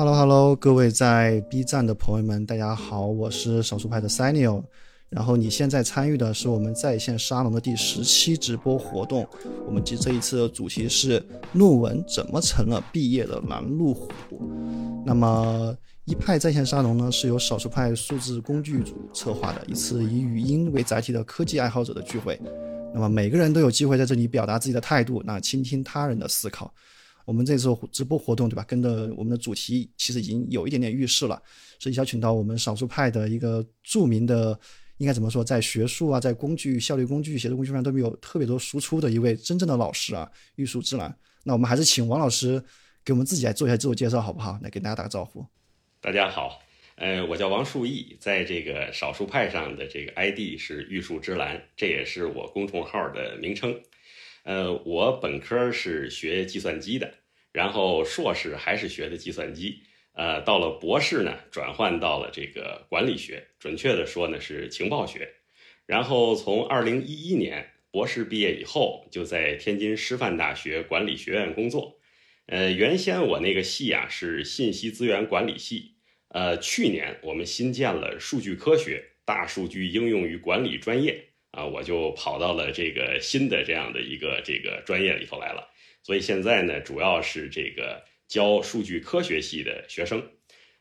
Hello Hello，各位在 B 站的朋友们，大家好，我是少数派的 Sanio。然后你现在参与的是我们在线沙龙的第十期直播活动。我们这这一次的主题是论文怎么成了毕业的拦路虎。那么一派在线沙龙呢，是由少数派数字工具组策划的一次以语音为载体的科技爱好者的聚会。那么每个人都有机会在这里表达自己的态度，那倾听他人的思考。我们这次直播活动，对吧？跟着我们的主题，其实已经有一点点预示了，是邀请到我们少数派的一个著名的。应该怎么说，在学术啊，在工具效率工具、写作工具上都没有特别多输出的一位真正的老师啊，玉树之兰。那我们还是请王老师给我们自己来做一下自我介绍，好不好？来给大家打个招呼。大家好，呃，我叫王树义，在这个少数派上的这个 ID 是玉树之兰，这也是我公众号的名称。呃，我本科是学计算机的，然后硕士还是学的计算机。呃，到了博士呢，转换到了这个管理学，准确的说呢是情报学。然后从二零一一年博士毕业以后，就在天津师范大学管理学院工作。呃，原先我那个系啊是信息资源管理系，呃，去年我们新建了数据科学、大数据应用与管理专业啊，我就跑到了这个新的这样的一个这个专业里头来了。所以现在呢，主要是这个。教数据科学系的学生，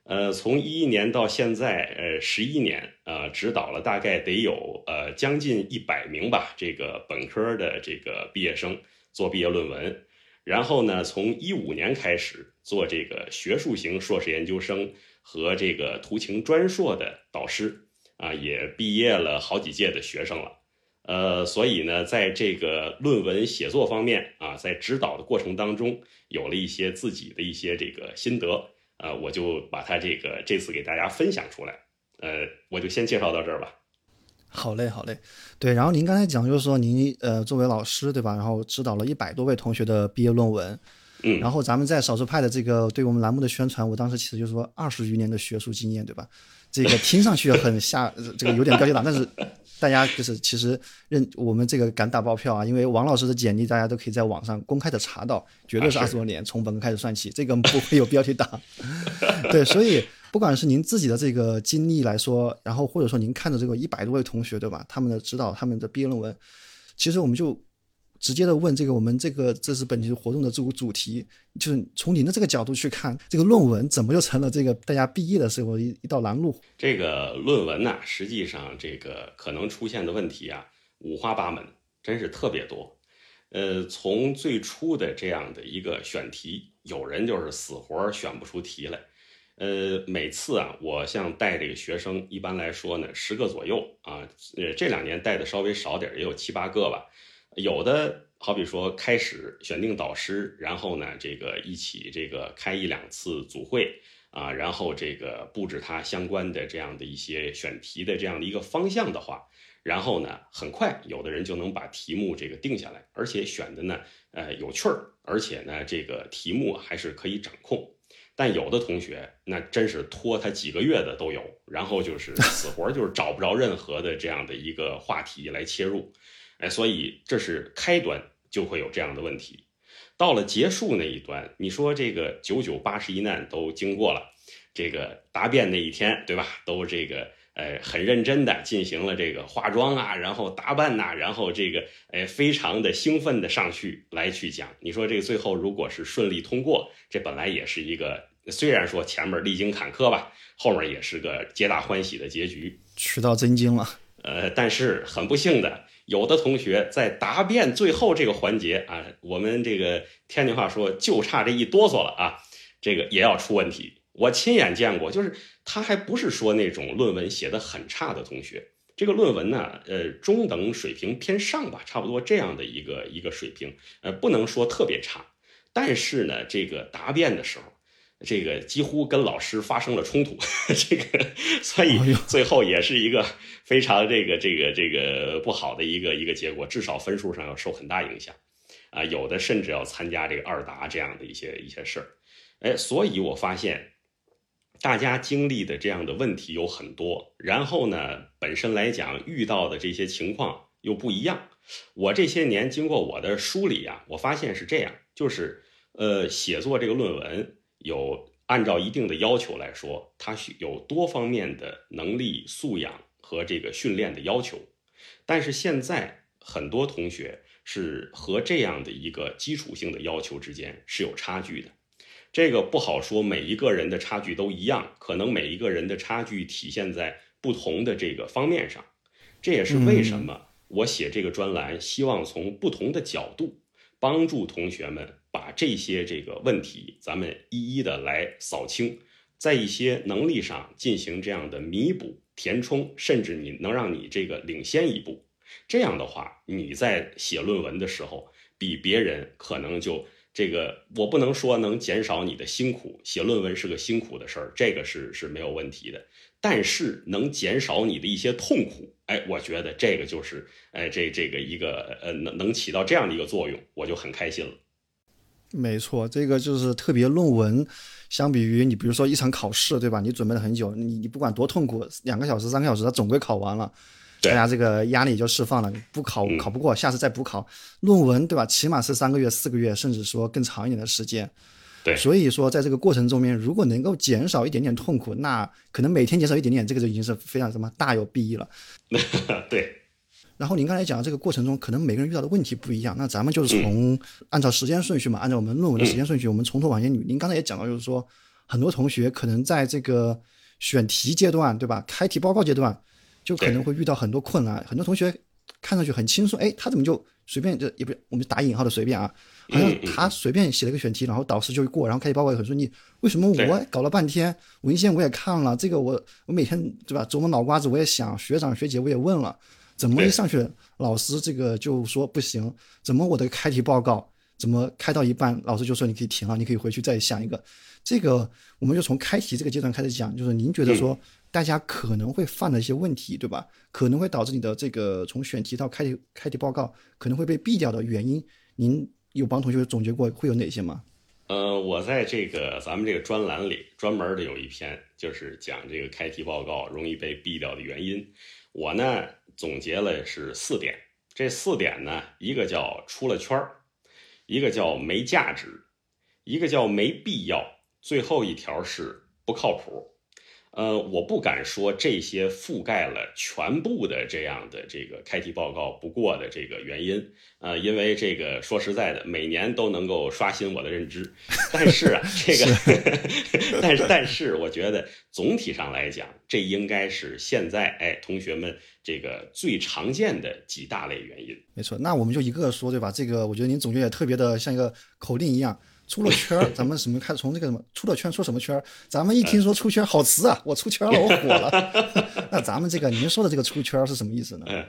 呃，从一一年到现在，呃，十一年，呃，指导了大概得有呃将近一百名吧，这个本科的这个毕业生做毕业论文。然后呢，从一五年开始做这个学术型硕士研究生和这个图形专硕的导师，啊，也毕业了好几届的学生了。呃，所以呢，在这个论文写作方面啊，在指导的过程当中，有了一些自己的一些这个心得，呃，我就把它这个这次给大家分享出来。呃，我就先介绍到这儿吧。好嘞，好嘞。对，然后您刚才讲就是说，您呃作为老师对吧？然后指导了一百多位同学的毕业论文。嗯。然后咱们在少数派的这个对我们栏目的宣传，我当时其实就是说二十余年的学术经验对吧？这个听上去很下，这个有点标题党，但是。大家就是其实认我们这个敢打包票啊，因为王老师的简历大家都可以在网上公开的查到，绝对是二十多年从本科开始算起，这个不会有标题党。对，所以不管是您自己的这个经历来说，然后或者说您看着这个一百多位同学对吧，他们的指导他们的毕业论文，其实我们就。直接的问这个，我们这个这是本期活动的主主题，就是从您的这个角度去看，这个论文怎么就成了这个大家毕业的时候一一道拦路？这个论文呢，实际上这个可能出现的问题啊，五花八门，真是特别多。呃，从最初的这样的一个选题，有人就是死活选不出题来。呃，每次啊，我像带这个学生，一般来说呢，十个左右啊，呃，这两年带的稍微少点，也有七八个吧。有的好比说开始选定导师，然后呢，这个一起这个开一两次组会啊，然后这个布置他相关的这样的一些选题的这样的一个方向的话，然后呢，很快有的人就能把题目这个定下来，而且选的呢，呃，有趣儿，而且呢，这个题目还是可以掌控。但有的同学那真是拖他几个月的都有，然后就是死活就是找不着任何的这样的一个话题来切入。哎，所以这是开端就会有这样的问题，到了结束那一端，你说这个九九八十一难都经过了，这个答辩那一天，对吧？都这个呃很认真的进行了这个化妆啊，然后打扮呐，然后这个哎非常的兴奋的上去来去讲。你说这个最后如果是顺利通过，这本来也是一个虽然说前面历经坎坷吧，后面也是个皆大欢喜的结局，取到真经了。呃，但是很不幸的。有的同学在答辩最后这个环节啊，我们这个天津话说就差这一哆嗦了啊，这个也要出问题。我亲眼见过，就是他还不是说那种论文写的很差的同学，这个论文呢，呃，中等水平偏上吧，差不多这样的一个一个水平，呃，不能说特别差，但是呢，这个答辩的时候。这个几乎跟老师发生了冲突，这个所以最后也是一个非常这个这个这个不好的一个一个结果，至少分数上要受很大影响，啊，有的甚至要参加这个二答这样的一些一些事儿，哎，所以我发现大家经历的这样的问题有很多，然后呢，本身来讲遇到的这些情况又不一样。我这些年经过我的梳理啊，我发现是这样，就是呃，写作这个论文。有按照一定的要求来说，它需有多方面的能力素养和这个训练的要求。但是现在很多同学是和这样的一个基础性的要求之间是有差距的。这个不好说，每一个人的差距都一样，可能每一个人的差距体现在不同的这个方面上。这也是为什么我写这个专栏，希望从不同的角度帮助同学们把这些这个问题，咱们一一的来扫清，在一些能力上进行这样的弥补、填充，甚至你能让你这个领先一步。这样的话，你在写论文的时候，比别人可能就。这个我不能说能减少你的辛苦，写论文是个辛苦的事儿，这个是是没有问题的。但是能减少你的一些痛苦，哎，我觉得这个就是，哎，这这个一个呃能能起到这样的一个作用，我就很开心了。没错，这个就是特别论文，相比于你比如说一场考试，对吧？你准备了很久，你你不管多痛苦，两个小时、三个小时，它总归考完了。大家这个压力就释放了，不考考不过，下次再补考。论文对吧？起码是三个月、四个月，甚至说更长一点的时间。对，所以说在这个过程中面，如果能够减少一点点痛苦，那可能每天减少一点点，这个就已经是非常什么大有裨益了。对。然后您刚才讲的这个过程中，可能每个人遇到的问题不一样，那咱们就是从按照时间顺序嘛，按照我们论文的时间顺序，我们从头往前捋。您刚才也讲到，就是说很多同学可能在这个选题阶段，对吧？开题报告阶段。就可能会遇到很多困难，很多同学看上去很轻松，哎，他怎么就随便就也不我们打引号的随便啊，好像他随便写了个选题，然后导师就过，然后开题报告也很顺利。为什么我搞了半天文献我也看了，这个我我每天对吧琢磨脑瓜子我也想，学长学姐我也问了，怎么一上去老师这个就说不行？怎么我的开题报告怎么开到一半，老师就说你可以停了，你可以回去再想一个。这个我们就从开题这个阶段开始讲，就是您觉得说。大家可能会犯的一些问题，对吧？可能会导致你的这个从选题到开题开题报告可能会被毙掉的原因，您有帮同学总结过会有哪些吗？呃，我在这个咱们这个专栏里专门的有一篇，就是讲这个开题报告容易被毙掉的原因。我呢总结了是四点，这四点呢，一个叫出了圈儿，一个叫没价值，一个叫没必要，最后一条是不靠谱。呃，我不敢说这些覆盖了全部的这样的这个开题报告不过的这个原因，呃，因为这个说实在的，每年都能够刷新我的认知。但是啊，这个，但是但是，我觉得总体上来讲，这应该是现在哎同学们这个最常见的几大类原因。没错，那我们就一个个说，对吧？这个我觉得您总结也特别的像一个口令一样。出了圈儿，咱们什么开始从这个什么出了圈出什么圈儿？咱们一听说出圈，好词啊！我出圈了，我火了。那咱们这个您说的这个出圈是什么意思呢？嗯，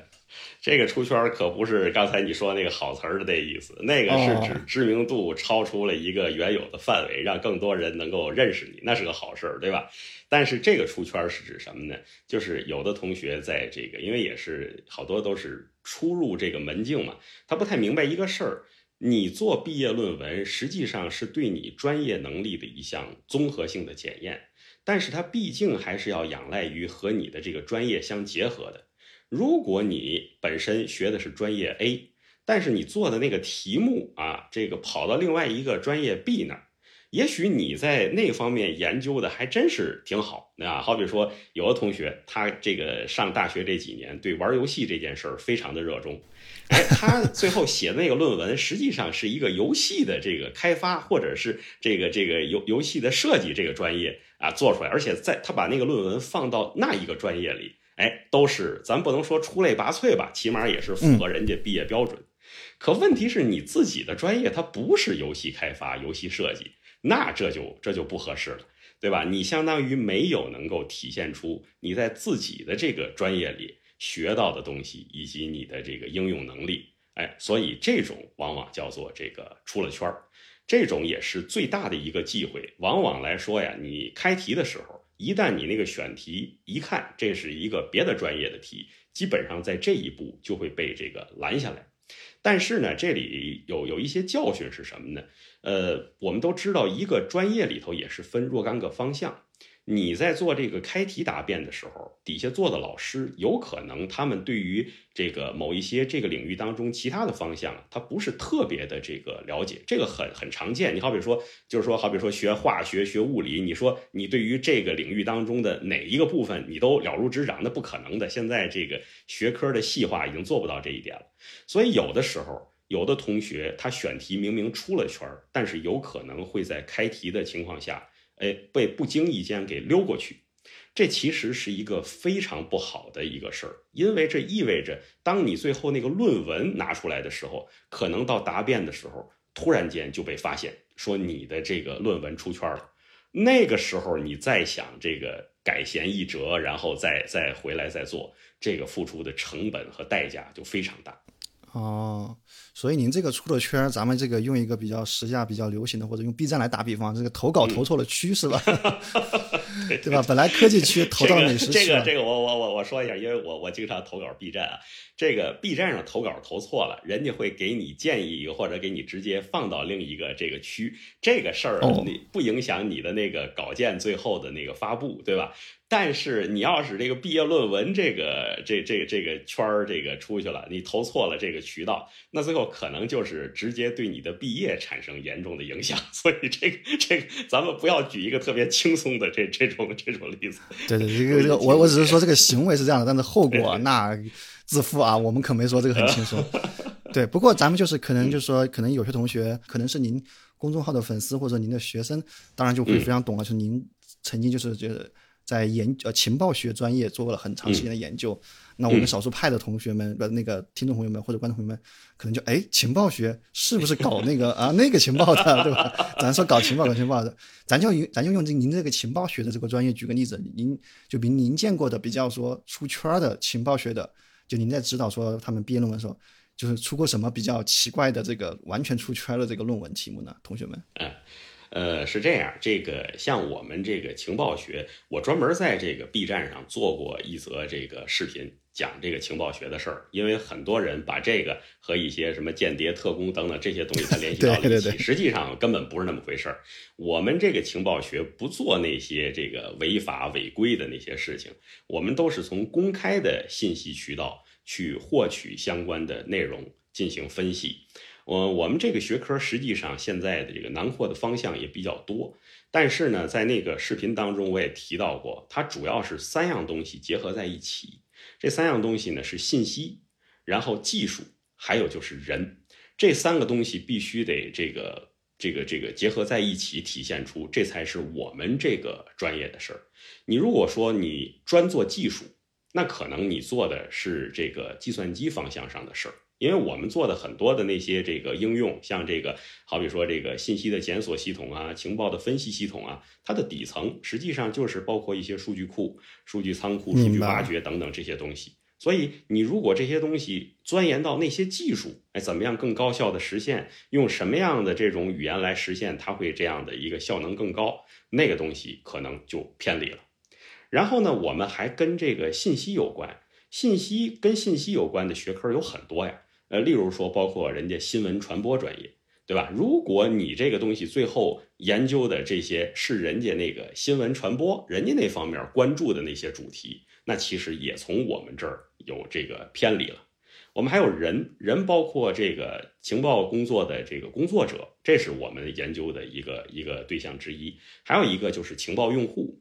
这个出圈可不是刚才你说那个好词儿的那意思，那个是指知名度超出了一个原有的范围，让更多人能够认识你，那是个好事儿，对吧？但是这个出圈是指什么呢？就是有的同学在这个，因为也是好多都是初入这个门径嘛，他不太明白一个事儿。你做毕业论文，实际上是对你专业能力的一项综合性的检验，但是它毕竟还是要仰赖于和你的这个专业相结合的。如果你本身学的是专业 A，但是你做的那个题目啊，这个跑到另外一个专业 B 那儿。也许你在那方面研究的还真是挺好，啊，好比说有的同学，他这个上大学这几年对玩游戏这件事儿非常的热衷，哎，他最后写的那个论文实际上是一个游戏的这个开发，或者是这个这个游游戏的设计这个专业啊做出来，而且在他把那个论文放到那一个专业里，哎，都是咱不能说出类拔萃吧，起码也是符合人家毕业标准。可问题是你自己的专业它不是游戏开发、游戏设计。那这就这就不合适了，对吧？你相当于没有能够体现出你在自己的这个专业里学到的东西，以及你的这个应用能力，哎，所以这种往往叫做这个出了圈儿，这种也是最大的一个忌讳。往往来说呀，你开题的时候，一旦你那个选题一看这是一个别的专业的题，基本上在这一步就会被这个拦下来。但是呢，这里有有一些教训是什么呢？呃，我们都知道，一个专业里头也是分若干个方向。你在做这个开题答辩的时候，底下做的老师有可能他们对于这个某一些这个领域当中其他的方向，他不是特别的这个了解，这个很很常见。你好比说，就是说，好比说学化学、学物理，你说你对于这个领域当中的哪一个部分你都了如指掌，那不可能的。现在这个学科的细化已经做不到这一点了，所以有的时候，有的同学他选题明明出了圈儿，但是有可能会在开题的情况下。哎，被不经意间给溜过去，这其实是一个非常不好的一个事儿，因为这意味着，当你最后那个论文拿出来的时候，可能到答辩的时候，突然间就被发现，说你的这个论文出圈了。那个时候你再想这个改弦易辙，然后再再回来再做，这个付出的成本和代价就非常大。哦，所以您这个出了圈，咱们这个用一个比较时下比较流行的，或者用 B 站来打比方，这个投稿投错了区是吧？对吧？本来科技区投到美食区。这个这个我我我我说一下，因为我我经常投稿 B 站啊，这个 B 站上投稿投错了，人家会给你建议，或者给你直接放到另一个这个区。这个事儿你不影响你的那个稿件最后的那个发布，对吧？但是你要是这个毕业论文这个这这这个圈儿这个出去了，你投错了这个渠道，那最后可能就是直接对你的毕业产生严重的影响。所以这个这个咱们不要举一个特别轻松的这这种这种例子。对对，这个这个我我只是说这个 行为是这样的，但是后果那自负啊，我们可没说这个很轻松。对，不过咱们就是可能就是说，可能有些同学可能是您公众号的粉丝或者您的学生，当然就会非常懂了，就是您曾经就是觉得。在研呃情报学专业做了很长时间的研究，那我们少数派的同学们不那个听众朋友们或者观众朋友们，可能就哎情报学是不是搞那个啊那个情报的对吧？咱说搞情报搞情报的，咱就用咱就用这您这个情报学的这个专业举个例子，您就比您见过的比较说出圈的情报学的，就您在指导说他们毕业论文的时候，就是出过什么比较奇怪的这个完全出圈的这个论文题目呢？同学们？嗯。呃，是这样，这个像我们这个情报学，我专门在这个 B 站上做过一则这个视频，讲这个情报学的事儿。因为很多人把这个和一些什么间谍、特工等等这些东西 它联系到了一起，实际上根本不是那么回事儿。我们这个情报学不做那些这个违法违规的那些事情，我们都是从公开的信息渠道去获取相关的内容进行分析。我我们这个学科实际上现在的这个囊括的方向也比较多，但是呢，在那个视频当中我也提到过，它主要是三样东西结合在一起。这三样东西呢是信息，然后技术，还有就是人，这三个东西必须得这个这个这个结合在一起，体现出这才是我们这个专业的事儿。你如果说你专做技术，那可能你做的是这个计算机方向上的事儿。因为我们做的很多的那些这个应用，像这个，好比说这个信息的检索系统啊，情报的分析系统啊，它的底层实际上就是包括一些数据库、数据仓库、数据挖掘等等这些东西。所以你如果这些东西钻研到那些技术，哎，怎么样更高效的实现？用什么样的这种语言来实现，它会这样的一个效能更高？那个东西可能就偏离了。然后呢，我们还跟这个信息有关，信息跟信息有关的学科有很多呀。呃，例如说，包括人家新闻传播专业，对吧？如果你这个东西最后研究的这些是人家那个新闻传播，人家那方面关注的那些主题，那其实也从我们这儿有这个偏离了。我们还有人，人包括这个情报工作的这个工作者，这是我们研究的一个一个对象之一。还有一个就是情报用户。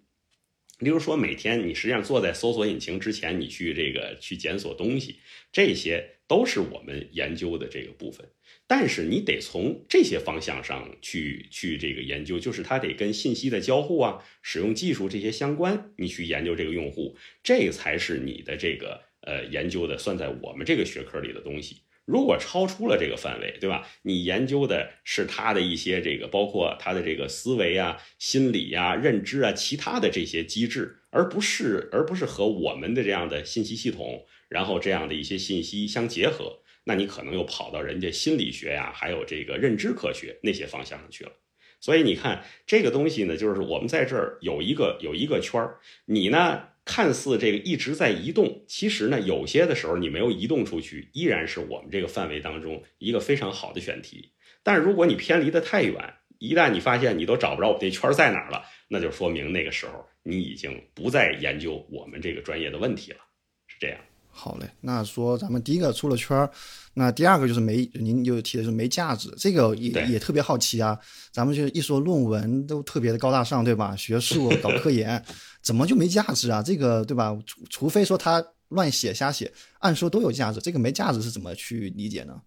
例如说，每天你实际上坐在搜索引擎之前，你去这个去检索东西，这些都是我们研究的这个部分。但是你得从这些方向上去去这个研究，就是它得跟信息的交互啊、使用技术这些相关，你去研究这个用户，这才是你的这个呃研究的算在我们这个学科里的东西。如果超出了这个范围，对吧？你研究的是他的一些这个，包括他的这个思维啊、心理啊、认知啊，其他的这些机制，而不是而不是和我们的这样的信息系统，然后这样的一些信息相结合，那你可能又跑到人家心理学呀，还有这个认知科学那些方向上去了。所以你看这个东西呢，就是我们在这儿有一个有一个圈儿，你呢？看似这个一直在移动，其实呢，有些的时候你没有移动出去，依然是我们这个范围当中一个非常好的选题。但是如果你偏离的太远，一旦你发现你都找不着我这圈在哪儿了，那就说明那个时候你已经不再研究我们这个专业的问题了，是这样。好嘞，那说咱们第一个出了圈儿，那第二个就是没，您就提的是没价值，这个也也特别好奇啊。咱们就一说论文都特别的高大上，对吧？学术搞科研，怎么就没价值啊？这个对吧？除除非说他乱写瞎写，按说都有价值，这个没价值是怎么去理解呢？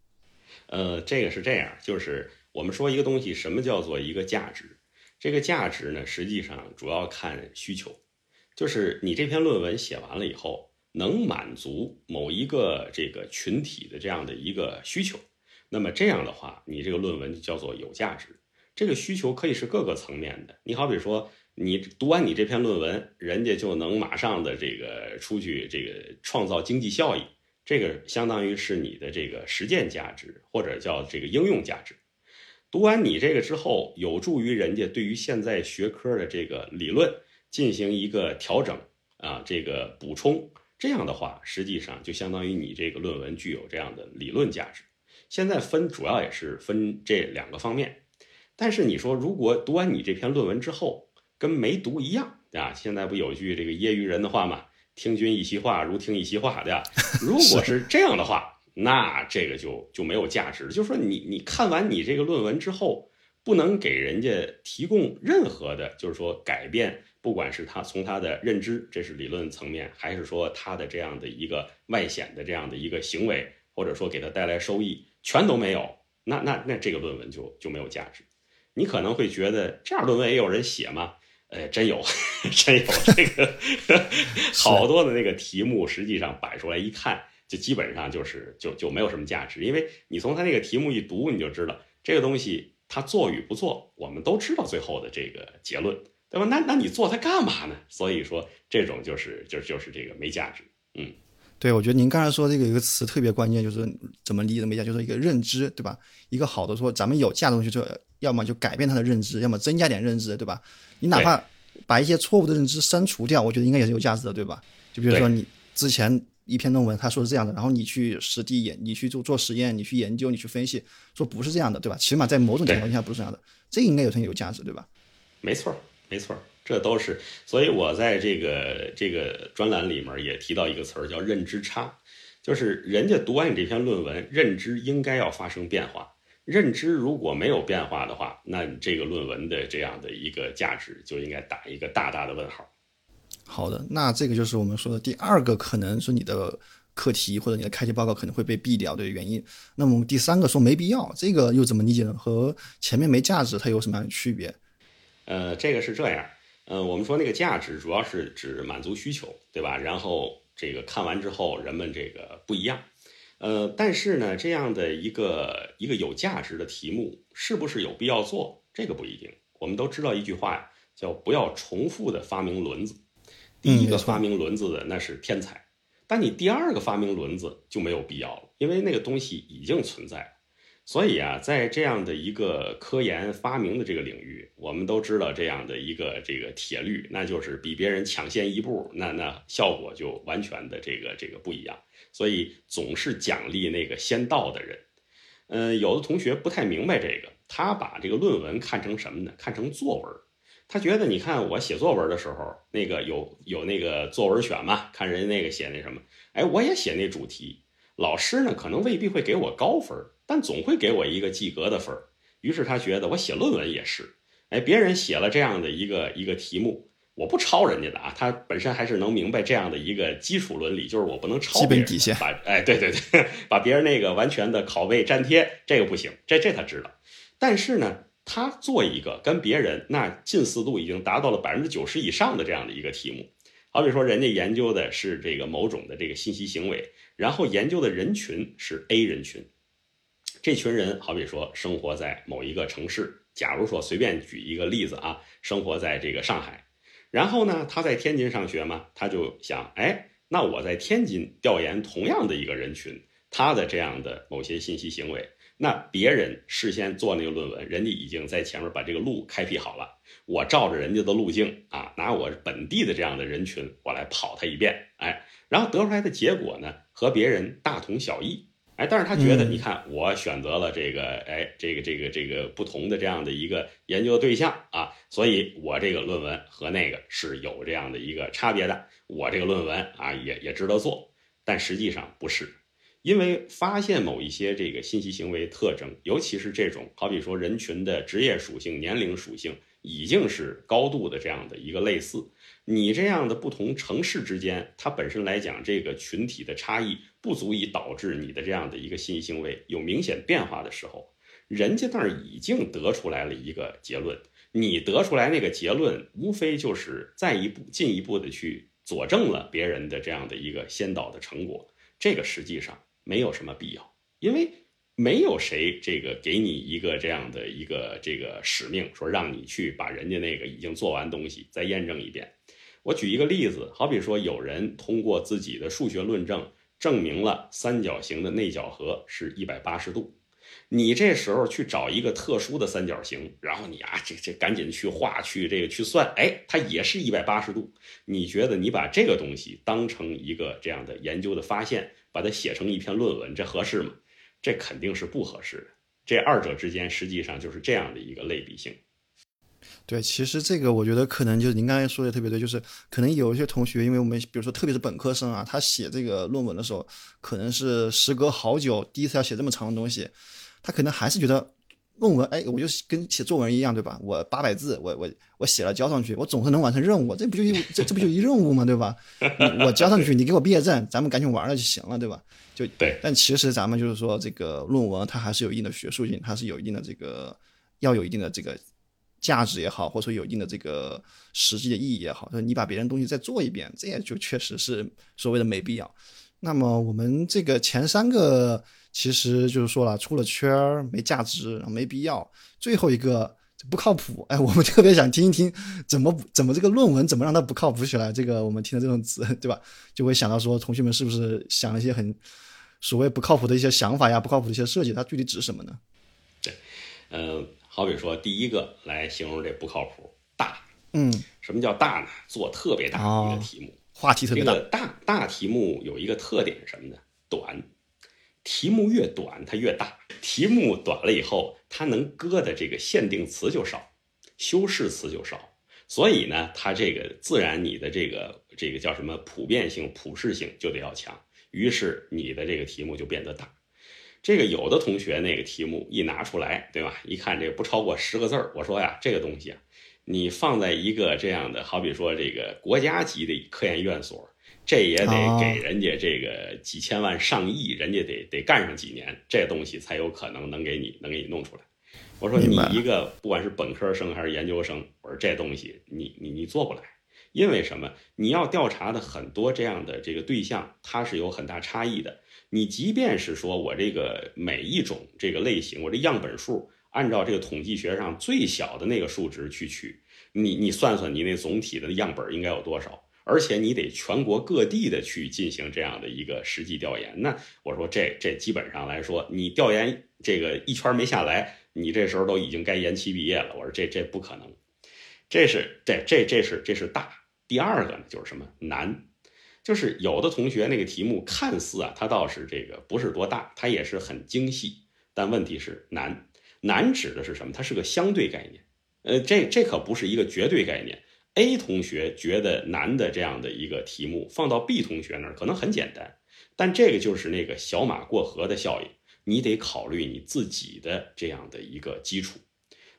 呃，这个是这样，就是我们说一个东西，什么叫做一个价值？这个价值呢，实际上主要看需求，就是你这篇论文写完了以后。能满足某一个这个群体的这样的一个需求，那么这样的话，你这个论文就叫做有价值。这个需求可以是各个层面的。你好比说，你读完你这篇论文，人家就能马上的这个出去这个创造经济效益，这个相当于是你的这个实践价值或者叫这个应用价值。读完你这个之后，有助于人家对于现在学科的这个理论进行一个调整啊，这个补充。这样的话，实际上就相当于你这个论文具有这样的理论价值。现在分主要也是分这两个方面。但是你说，如果读完你这篇论文之后跟没读一样，对吧？现在不有句这个业余人的话嘛，“听君一席话，如听一席话”，对吧？如果是这样的话，那这个就就没有价值。就是说，你你看完你这个论文之后，不能给人家提供任何的，就是说改变。不管是他从他的认知，这是理论层面，还是说他的这样的一个外显的这样的一个行为，或者说给他带来收益，全都没有，那那那这个论文就就没有价值。你可能会觉得这样论文也有人写吗？呃，真有，真有这个 好多的那个题目，实际上摆出来一看，就基本上就是就就没有什么价值，因为你从他那个题目一读，你就知道这个东西他做与不做，我们都知道最后的这个结论。对吧？那那你做它干嘛呢？所以说，这种就是就是就是这个没价值。嗯，对，我觉得您刚才说这个一个词特别关键，就是怎么理解没价，就是一个认知，对吧？一个好的说，咱们有价的东西，就要么就改变他的认知，要么增加点认知，对吧？你哪怕把一些错误的认知删除掉，我觉得应该也是有价值的，对吧？就比如说你之前一篇论文他说是这样的，然后你去实地研，你去做做实验，你去研究，你去分析，说不是这样的，对吧？起码在某种情况下不是这样的，这应该有很有价值，对吧？没错。没错，这都是，所以我在这个这个专栏里面也提到一个词儿，叫认知差，就是人家读完你这篇论文，认知应该要发生变化，认知如果没有变化的话，那你这个论文的这样的一个价值就应该打一个大大的问号。好的，那这个就是我们说的第二个，可能是你的课题或者你的开题报告可能会被毙掉的原因。那么我们第三个说没必要，这个又怎么理解呢？和前面没价值它有什么样的区别？呃，这个是这样，呃，我们说那个价值主要是指满足需求，对吧？然后这个看完之后，人们这个不一样，呃，但是呢，这样的一个一个有价值的题目，是不是有必要做？这个不一定。我们都知道一句话呀，叫不要重复的发明轮子。第一个发明轮子的那是天才，但你第二个发明轮子就没有必要了，因为那个东西已经存在。所以啊，在这样的一个科研发明的这个领域，我们都知道这样的一个这个铁律，那就是比别人抢先一步，那那效果就完全的这个这个不一样。所以总是奖励那个先到的人。嗯，有的同学不太明白这个，他把这个论文看成什么呢？看成作文。他觉得，你看我写作文的时候，那个有有那个作文选嘛，看人家那个写那什么，哎，我也写那主题，老师呢可能未必会给我高分。但总会给我一个及格的分儿，于是他觉得我写论文也是，哎，别人写了这样的一个一个题目，我不抄人家的啊，他本身还是能明白这样的一个基础伦理，就是我不能抄基本底线，把哎，对对对，把别人那个完全的拷贝粘贴，这个不行，这这他知道。但是呢，他做一个跟别人那近似度已经达到了百分之九十以上的这样的一个题目，好比说人家研究的是这个某种的这个信息行为，然后研究的人群是 A 人群。这群人好比说生活在某一个城市，假如说随便举一个例子啊，生活在这个上海，然后呢他在天津上学嘛，他就想，哎，那我在天津调研同样的一个人群，他的这样的某些信息行为，那别人事先做那个论文，人家已经在前面把这个路开辟好了，我照着人家的路径啊，拿我本地的这样的人群，我来跑他一遍，哎，然后得出来的结果呢和别人大同小异。哎，但是他觉得，你看我选择了这个，哎，这个这个这个不同的这样的一个研究对象啊，所以我这个论文和那个是有这样的一个差别的，我这个论文啊也也值得做，但实际上不是。因为发现某一些这个信息行为特征，尤其是这种好比说人群的职业属性、年龄属性，已经是高度的这样的一个类似。你这样的不同城市之间，它本身来讲，这个群体的差异不足以导致你的这样的一个新行为有明显变化的时候，人家那儿已经得出来了一个结论。你得出来那个结论，无非就是再一步进一步的去佐证了别人的这样的一个先导的成果。这个实际上。没有什么必要，因为没有谁这个给你一个这样的一个这个使命，说让你去把人家那个已经做完东西再验证一遍。我举一个例子，好比说有人通过自己的数学论证证明了三角形的内角和是一百八十度，你这时候去找一个特殊的三角形，然后你啊这这赶紧去画去这个去算，哎，它也是一百八十度。你觉得你把这个东西当成一个这样的研究的发现？把它写成一篇论文，这合适吗？这肯定是不合适的。这二者之间实际上就是这样的一个类比性。对，其实这个我觉得可能就是您刚才说的特别对，就是可能有一些同学，因为我们比如说特别是本科生啊，他写这个论文的时候，可能是时隔好久第一次要写这么长的东西，他可能还是觉得。论文，哎，我就跟写作文一样，对吧？我八百字，我我我写了交上去，我总是能完成任务，这不就一这这不就一任务吗？对吧？我交上去，你给我毕业证，咱们赶紧玩了就行了，对吧？就对。但其实咱们就是说，这个论文它还是有一定的学术性，它是有一定的这个要有一定的这个价值也好，或者说有一定的这个实际的意义也好，说你把别人东西再做一遍，这也就确实是所谓的没必要。那么我们这个前三个。其实就是说了，出了圈儿没价值，没必要。最后一个不靠谱，哎，我们特别想听一听怎么怎么这个论文怎么让它不靠谱起来。这个我们听的这种词，对吧？就会想到说，同学们是不是想了一些很所谓不靠谱的一些想法呀，不靠谱的一些设计？它具体指什么呢？对，嗯，好比说第一个来形容这不靠谱，大。嗯，什么叫大呢？做特别大的一个题目，话题特别大。大大题目有一个特点是什么呢？短。题目越短，它越大。题目短了以后，它能搁的这个限定词就少，修饰词就少。所以呢，它这个自然你的这个这个叫什么普遍性、普适性就得要强。于是你的这个题目就变得大。这个有的同学那个题目一拿出来，对吧？一看这个不超过十个字儿，我说呀，这个东西啊，你放在一个这样的，好比说这个国家级的科研院所。这也得给人家这个几千万上亿，人家得得干上几年，这东西才有可能能给你能给你弄出来。我说你一个不管是本科生还是研究生，我说这东西你你你做不来，因为什么？你要调查的很多这样的这个对象，它是有很大差异的。你即便是说我这个每一种这个类型，我这样本数按照这个统计学上最小的那个数值去取，你你算算你那总体的样本应该有多少？而且你得全国各地的去进行这样的一个实际调研，那我说这这基本上来说，你调研这个一圈没下来，你这时候都已经该延期毕业了。我说这这不可能，这是这这这是这是大。第二个呢就是什么难，就是有的同学那个题目看似啊，它倒是这个不是多大，它也是很精细，但问题是难。难指的是什么？它是个相对概念，呃，这这可不是一个绝对概念。A 同学觉得难的这样的一个题目，放到 B 同学那儿可能很简单，但这个就是那个小马过河的效应，你得考虑你自己的这样的一个基础。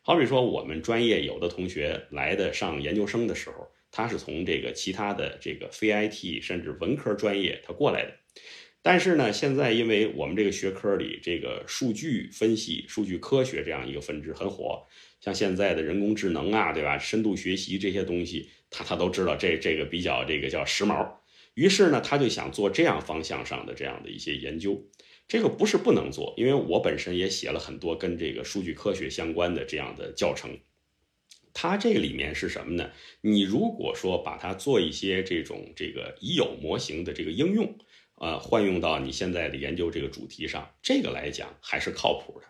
好比说，我们专业有的同学来的上研究生的时候，他是从这个其他的这个非 IT 甚至文科专业他过来的，但是呢，现在因为我们这个学科里这个数据分析、数据科学这样一个分支很火。像现在的人工智能啊，对吧？深度学习这些东西，他他都知道这这个比较这个叫时髦。于是呢，他就想做这样方向上的这样的一些研究。这个不是不能做，因为我本身也写了很多跟这个数据科学相关的这样的教程。它这个里面是什么呢？你如果说把它做一些这种这个已有模型的这个应用，呃，换用到你现在的研究这个主题上，这个来讲还是靠谱的。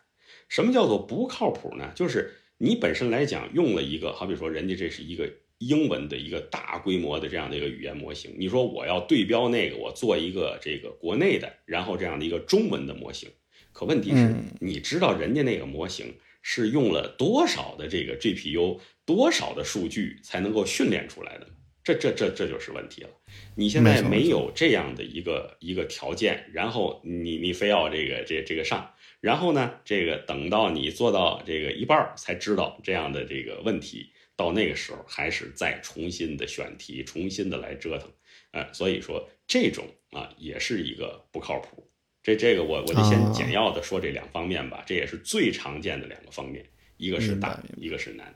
什么叫做不靠谱呢？就是。你本身来讲用了一个，好比说人家这是一个英文的一个大规模的这样的一个语言模型。你说我要对标那个，我做一个这个国内的，然后这样的一个中文的模型，可问题是，你知道人家那个模型是用了多少的这个 GPU，多少的数据才能够训练出来的？这这这这就是问题了。你现在没有这样的一个一个条件，然后你你非要这个这这个上，然后呢，这个等到你做到这个一半才知道这样的这个问题，到那个时候还是再重新的选题，重新的来折腾，呃，所以说这种啊也是一个不靠谱。这这个我我就先简要的说这两方面吧，这也是最常见的两个方面，一个是大，一个是难。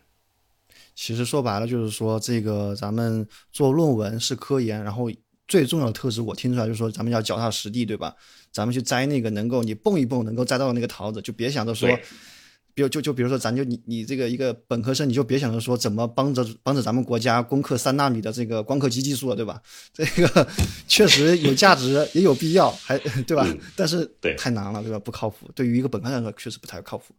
其实说白了就是说，这个咱们做论文是科研，然后最重要的特质我听出来就是说，咱们要脚踏实地，对吧？咱们去摘那个能够你蹦一蹦能够摘到的那个桃子，就别想着说，比如就就比如说，咱就你你这个一个本科生，你就别想着说怎么帮着帮着咱们国家攻克三纳米的这个光刻机技术了，对吧？这个确实有价值，也有必要，还对吧？但是太难了，对吧？不靠谱，对于一个本科生来说，确实不太靠谱。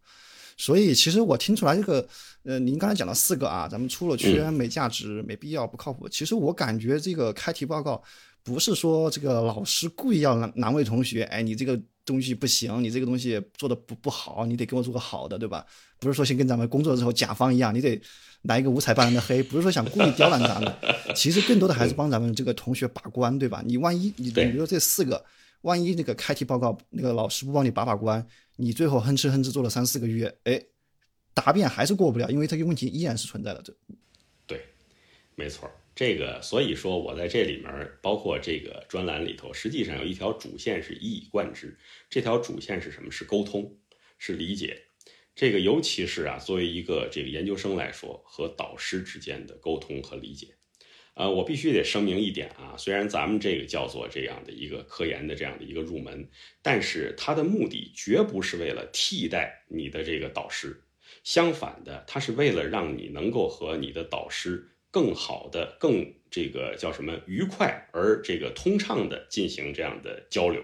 所以其实我听出来这个，呃，您刚才讲了四个啊，咱们出了圈，没价值，没必要，不靠谱。其实我感觉这个开题报告不是说这个老师故意要难难为同学，哎，你这个东西不行，你这个东西做的不不好，你得给我做个好的，对吧？不是说先跟咱们工作的时候甲方一样，你得来一个五彩斑斓的黑，不是说想故意刁难咱们。其实更多的还是帮咱们这个同学把关，对吧？你万一你比如说这四个，万一那个开题报告那个老师不帮你把把关。你最后哼哧哼哧做了三四个月，哎，答辩还是过不了，因为这个问题依然是存在的。这，对，没错，这个所以说我在这里面，包括这个专栏里头，实际上有一条主线是一以贯之。这条主线是什么？是沟通，是理解。这个尤其是啊，作为一个这个研究生来说，和导师之间的沟通和理解。呃，我必须得声明一点啊，虽然咱们这个叫做这样的一个科研的这样的一个入门，但是它的目的绝不是为了替代你的这个导师，相反的，它是为了让你能够和你的导师更好的、更这个叫什么愉快而这个通畅的进行这样的交流，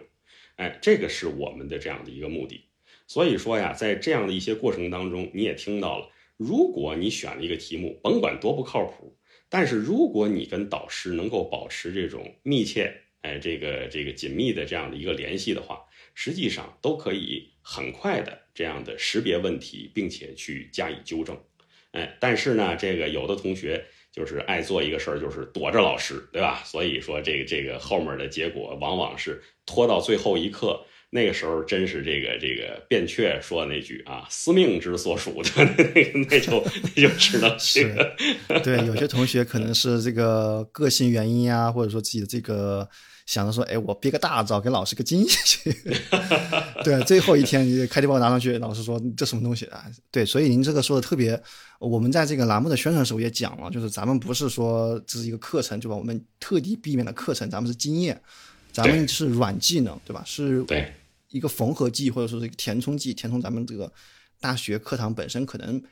哎，这个是我们的这样的一个目的。所以说呀，在这样的一些过程当中，你也听到了，如果你选了一个题目，甭管多不靠谱。但是如果你跟导师能够保持这种密切，哎，这个这个紧密的这样的一个联系的话，实际上都可以很快的这样的识别问题，并且去加以纠正，哎，但是呢，这个有的同学就是爱做一个事儿，就是躲着老师，对吧？所以说这个这个后面的结果往往是拖到最后一刻。那个时候真是这个这个扁鹊说的那句啊，司命之所属的那个那就那就只能是对。有些同学可能是这个个性原因呀，或者说自己的这个想着说，哎，我憋个大招给老师个惊喜。对，最后一天你开题报拿上去，老师说这什么东西啊？对，所以您这个说的特别。我们在这个栏目的宣传时候也讲了，就是咱们不是说这是一个课程，对吧？我们特地避免了课程，咱们是经验，咱们是软技能，对吧？是。对。一个缝合剂或者说是一个填充剂，填充咱们这个大学课堂本身可能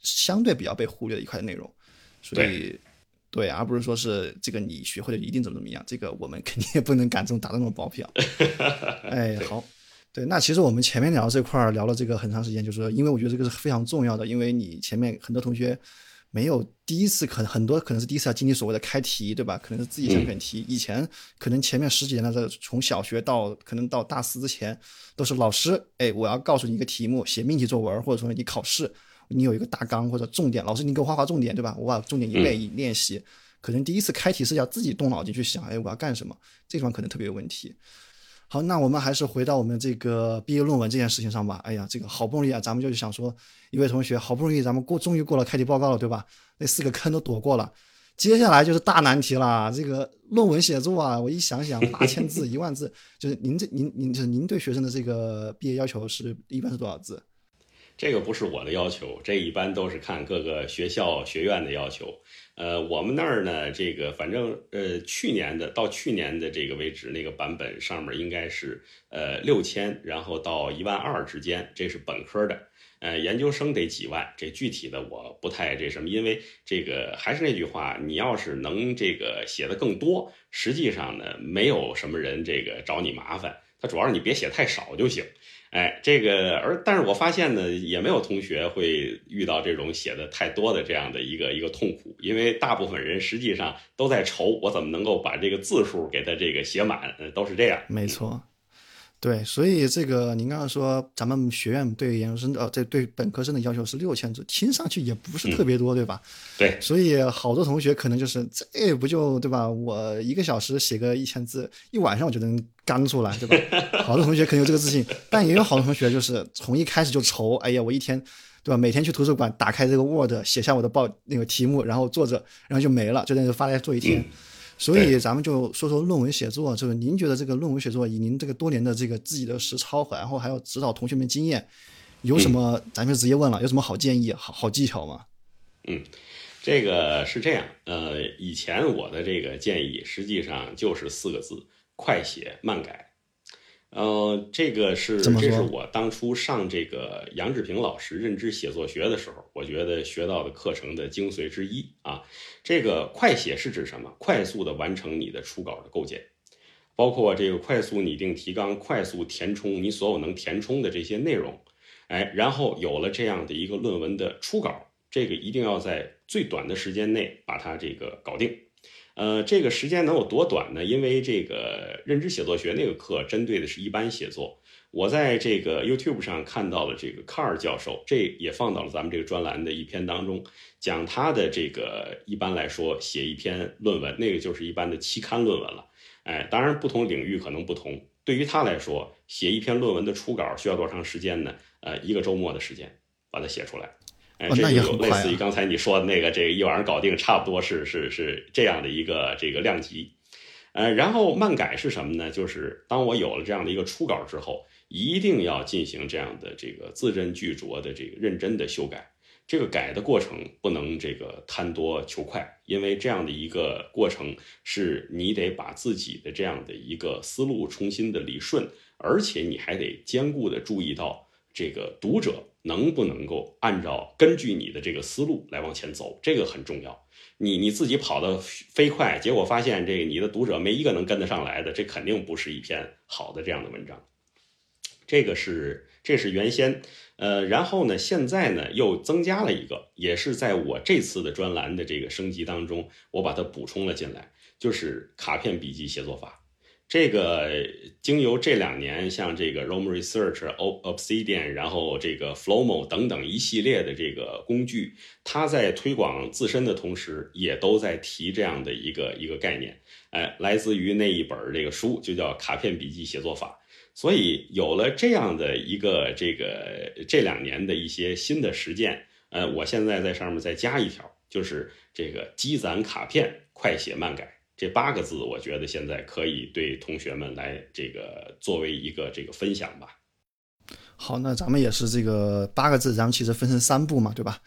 相对比较被忽略的一块内容，所以对，而不是说是这个你学会了一定怎么怎么样，这个我们肯定也不能敢这么打这种包票。哎，好，对，那其实我们前面聊这块聊了这个很长时间，就是说，因为我觉得这个是非常重要的，因为你前面很多同学。没有第一次，可能很多可能是第一次要经历所谓的开题，对吧？可能是自己想选题。以前可能前面十几年的这从小学到可能到大四之前，都是老师，哎，我要告诉你一个题目，写命题作文，或者说你考试，你有一个大纲或者重点，老师你给我画画重点，对吧？我把重点一背一练习。可能第一次开题是要自己动脑筋去想，哎，我要干什么？这地方可能特别有问题。好，那我们还是回到我们这个毕业论文这件事情上吧。哎呀，这个好不容易啊，咱们就是想说，一位同学好不容易咱们过，终于过了开题报告了，对吧？那四个坑都躲过了，接下来就是大难题了。这个论文写作啊，我一想想，八千字、一万字，就是您这您您就是您对学生的这个毕业要求是一般是多少字？这个不是我的要求，这一般都是看各个学校学院的要求。呃，我们那儿呢，这个反正呃，去年的到去年的这个为止，那个版本上面应该是呃六千，然后到一万二之间，这是本科的。呃，研究生得几万，这具体的我不太这什么，因为这个还是那句话，你要是能这个写的更多，实际上呢，没有什么人这个找你麻烦。它主要是你别写太少就行。哎，这个而但是我发现呢，也没有同学会遇到这种写的太多的这样的一个一个痛苦，因为大部分人实际上都在愁我怎么能够把这个字数给它这个写满，都是这样。没错。对，所以这个您刚刚说咱们学院对研究生呃，这对本科生的要求是六千字，听上去也不是特别多，对吧？对，所以好多同学可能就是这不就对吧？我一个小时写个一千字，一晚上我就能干出来，对吧？好多同学可能有这个自信，但也有好多同学就是从一开始就愁，哎呀，我一天对吧？每天去图书馆打开这个 Word，写下我的报那个题目，然后坐着，然后就没了，就在那发呆做一天。所以咱们就说说论文写作，就是您觉得这个论文写作以您这个多年的这个自己的实操，然后还有指导同学们经验，有什么？咱就直接问了，有什么好建议、好好技巧吗？嗯，这个是这样，呃，以前我的这个建议实际上就是四个字：快写慢改。呃，这个是这是我当初上这个杨志平老师认知写作学的时候，我觉得学到的课程的精髓之一啊。这个快写是指什么？快速的完成你的初稿的构建，包括这个快速拟定提纲、快速填充你所有能填充的这些内容。哎，然后有了这样的一个论文的初稿，这个一定要在最短的时间内把它这个搞定。呃，这个时间能有多短呢？因为这个认知写作学那个课针对的是一般写作。我在这个 YouTube 上看到了这个卡尔教授，这也放到了咱们这个专栏的一篇当中，讲他的这个一般来说写一篇论文，那个就是一般的期刊论文了。哎，当然不同领域可能不同。对于他来说，写一篇论文的初稿需要多长时间呢？呃，一个周末的时间把它写出来。哎，这个有类似于刚才你说的那个，这个一晚上搞定，差不多是是是这样的一个这个量级。呃，然后漫改是什么呢？就是当我有了这样的一个初稿之后，一定要进行这样的这个字斟句酌的这个认真的修改。这个改的过程不能这个贪多求快，因为这样的一个过程是你得把自己的这样的一个思路重新的理顺，而且你还得兼顾的注意到这个读者。能不能够按照根据你的这个思路来往前走，这个很重要。你你自己跑得飞快，结果发现这个你的读者没一个能跟得上来的，这肯定不是一篇好的这样的文章。这个是这是原先，呃，然后呢，现在呢又增加了一个，也是在我这次的专栏的这个升级当中，我把它补充了进来，就是卡片笔记写作法。这个经由这两年，像这个 Rome Research、Obsidian，然后这个 Flowmo 等等一系列的这个工具，它在推广自身的同时，也都在提这样的一个一个概念。哎，来自于那一本这个书，就叫《卡片笔记写作法》。所以有了这样的一个这个这两年的一些新的实践，呃，我现在在上面再加一条，就是这个积攒卡片，快写慢改。这八个字，我觉得现在可以对同学们来这个作为一个这个分享吧。好，那咱们也是这个八个字，咱们其实分成三步嘛，对吧？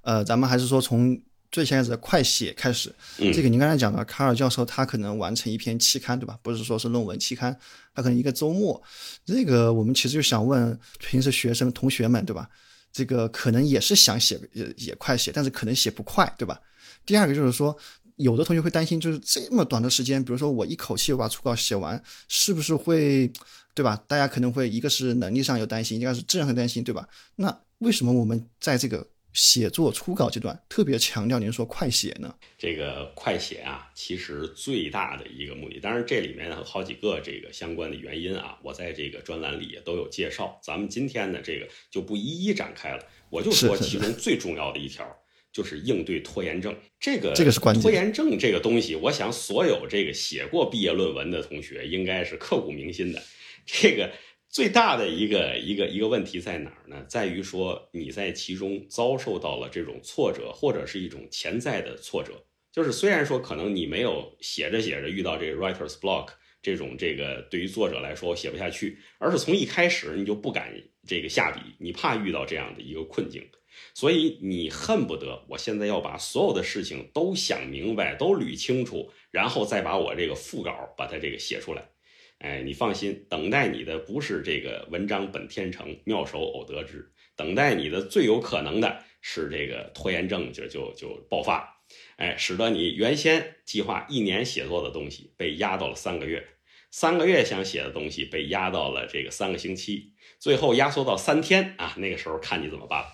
呃，咱们还是说从最先开始的快写开始。这个您刚才讲的，卡尔教授他可能完成一篇期刊，对吧？不是说是论文期刊，他可能一个周末。这个我们其实就想问平时学生同学们，对吧？这个可能也是想写也也快写，但是可能写不快，对吧？第二个就是说。有的同学会担心，就是这么短的时间，比如说我一口气我把初稿写完，是不是会，对吧？大家可能会一个是能力上有担心，一个是质量上担心，对吧？那为什么我们在这个写作初稿阶段特别强调您说快写呢？这个快写啊，其实最大的一个目的，当然这里面好几个这个相关的原因啊，我在这个专栏里也都有介绍，咱们今天呢这个就不一一展开了，我就说其中最重要的一条。就是应对拖延症，这个这个是关键。拖延症这个东西，我想所有这个写过毕业论文的同学应该是刻骨铭心的。这个最大的一个一个一个问题在哪儿呢？在于说你在其中遭受到了这种挫折，或者是一种潜在的挫折。就是虽然说可能你没有写着写着遇到这个 writer's block 这种这个对于作者来说写不下去，而是从一开始你就不敢这个下笔，你怕遇到这样的一个困境。所以你恨不得我现在要把所有的事情都想明白，都捋清楚，然后再把我这个副稿把它这个写出来。哎，你放心，等待你的不是这个文章本天成，妙手偶得之，等待你的最有可能的是这个拖延症就就就爆发，哎，使得你原先计划一年写作的东西被压到了三个月。三个月想写的东西被压到了这个三个星期，最后压缩到三天啊，那个时候看你怎么办了。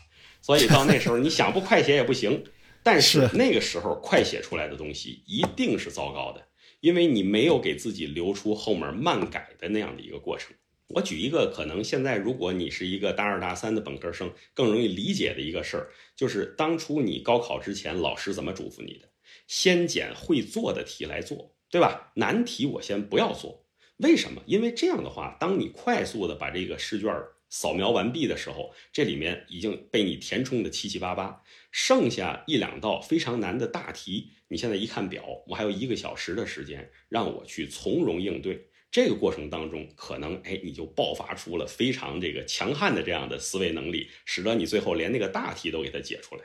所以到那时候你想不快写也不行，但是那个时候快写出来的东西一定是糟糕的，因为你没有给自己留出后面慢改的那样的一个过程。我举一个可能现在如果你是一个大二大三的本科生更容易理解的一个事儿，就是当初你高考之前老师怎么嘱咐你的？先捡会做的题来做，对吧？难题我先不要做，为什么？因为这样的话，当你快速的把这个试卷扫描完毕的时候，这里面已经被你填充的七七八八，剩下一两道非常难的大题，你现在一看表，我还有一个小时的时间让我去从容应对。这个过程当中，可能哎，你就爆发出了非常这个强悍的这样的思维能力，使得你最后连那个大题都给它解出来。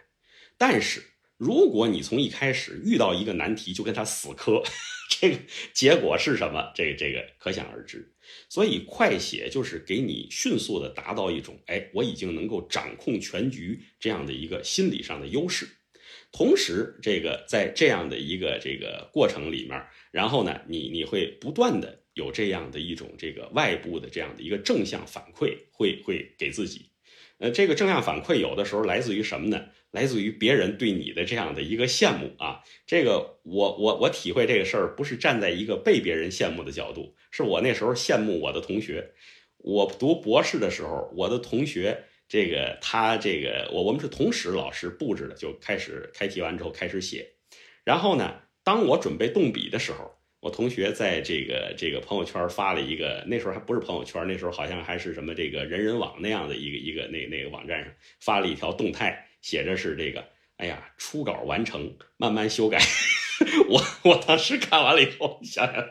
但是，如果你从一开始遇到一个难题就跟他死磕，这个结果是什么？这个这个可想而知。所以，快写就是给你迅速的达到一种哎，我已经能够掌控全局这样的一个心理上的优势。同时，这个在这样的一个这个过程里面，然后呢，你你会不断的。有这样的一种这个外部的这样的一个正向反馈，会会给自己，呃，这个正向反馈有的时候来自于什么呢？来自于别人对你的这样的一个羡慕啊。这个我我我体会这个事儿，不是站在一个被别人羡慕的角度，是我那时候羡慕我的同学。我读博士的时候，我的同学这个他这个我我们是同时老师布置的，就开始开题完之后开始写，然后呢，当我准备动笔的时候。我同学在这个这个朋友圈发了一个，那时候还不是朋友圈，那时候好像还是什么这个人人网那样的一个一个那那个网站上发了一条动态，写着是这个，哎呀，初稿完成，慢慢修改。我我当时看完了以后，想想，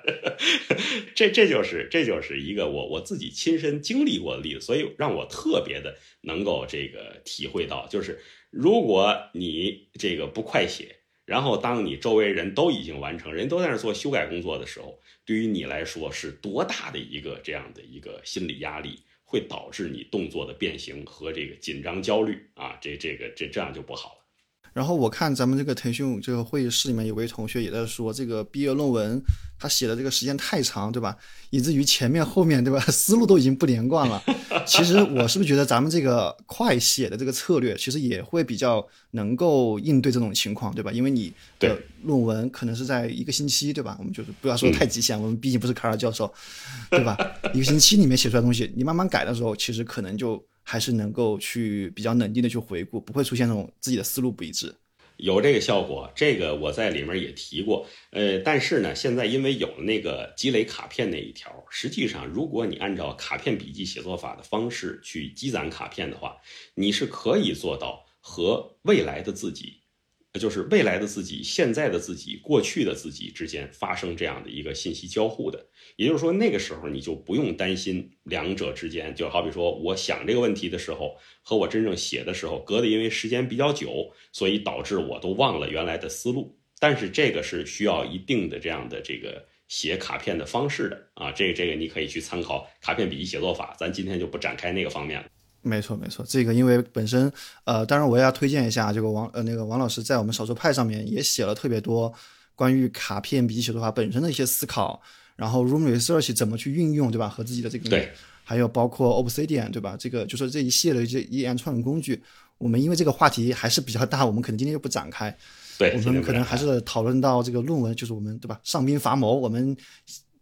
这这就是这就是一个我我自己亲身经历过的例子，所以让我特别的能够这个体会到，就是如果你这个不快写。然后，当你周围人都已经完成，人都在那做修改工作的时候，对于你来说是多大的一个这样的一个心理压力，会导致你动作的变形和这个紧张焦虑啊，这这个这这样就不好。然后我看咱们这个腾讯这个会议室里面有位同学也在说，这个毕业论文他写的这个时间太长，对吧？以至于前面后面对吧，思路都已经不连贯了。其实我是不是觉得咱们这个快写的这个策略，其实也会比较能够应对这种情况，对吧？因为你的论文可能是在一个星期，对吧？我们就是不要说太极限，我们毕竟不是卡尔教授，对吧？一个星期里面写出来东西，你慢慢改的时候，其实可能就还是能够去比较冷静的去回顾，不会出现那种自己的思路不一致。有这个效果，这个我在里面也提过。呃，但是呢，现在因为有了那个积累卡片那一条，实际上如果你按照卡片笔记写作法的方式去积攒卡片的话，你是可以做到和未来的自己。就是未来的自己、现在的自己、过去的自己之间发生这样的一个信息交互的，也就是说，那个时候你就不用担心两者之间，就好比说，我想这个问题的时候和我真正写的时候隔的，因为时间比较久，所以导致我都忘了原来的思路。但是这个是需要一定的这样的这个写卡片的方式的啊，这个这个你可以去参考卡片笔记写作法，咱今天就不展开那个方面了。没错，没错，这个因为本身，呃，当然我也要推荐一下这个王，呃，那个王老师在我们少数派上面也写了特别多关于卡片笔记写作法本身的一些思考，然后 Room Research 怎么去运用，对吧？和自己的这个，对，还有包括 Obsidian，对吧？这个就是这一系列的这一连串的工具，我们因为这个话题还是比较大，我们可能今天就不展开，对，我们可能还是讨论到这个论文，就是我们对吧？上兵伐谋，我们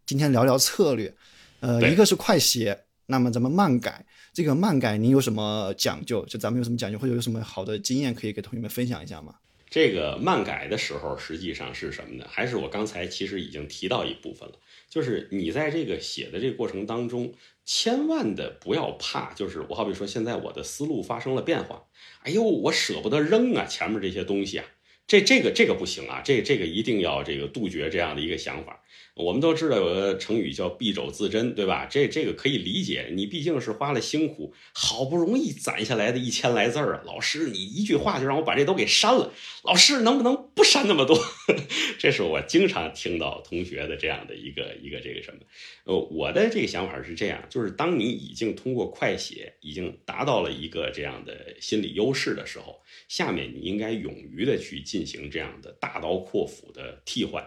今天聊聊策略，呃，一个是快写，那么咱们慢改。这个漫改您有什么讲究？就咱们有什么讲究，或者有什么好的经验可以给同学们分享一下吗？这个漫改的时候，实际上是什么呢？还是我刚才其实已经提到一部分了，就是你在这个写的这个过程当中，千万的不要怕，就是我好比说现在我的思路发生了变化，哎呦，我舍不得扔啊，前面这些东西啊，这这个这个不行啊，这这个一定要这个杜绝这样的一个想法。我们都知道有个成语叫敝帚自珍，对吧？这这个可以理解，你毕竟是花了辛苦，好不容易攒下来的一千来字儿啊。老师，你一句话就让我把这都给删了，老师能不能不删那么多？这是我经常听到同学的这样的一个一个这个什么？呃，我的这个想法是这样，就是当你已经通过快写已经达到了一个这样的心理优势的时候，下面你应该勇于的去进行这样的大刀阔斧的替换。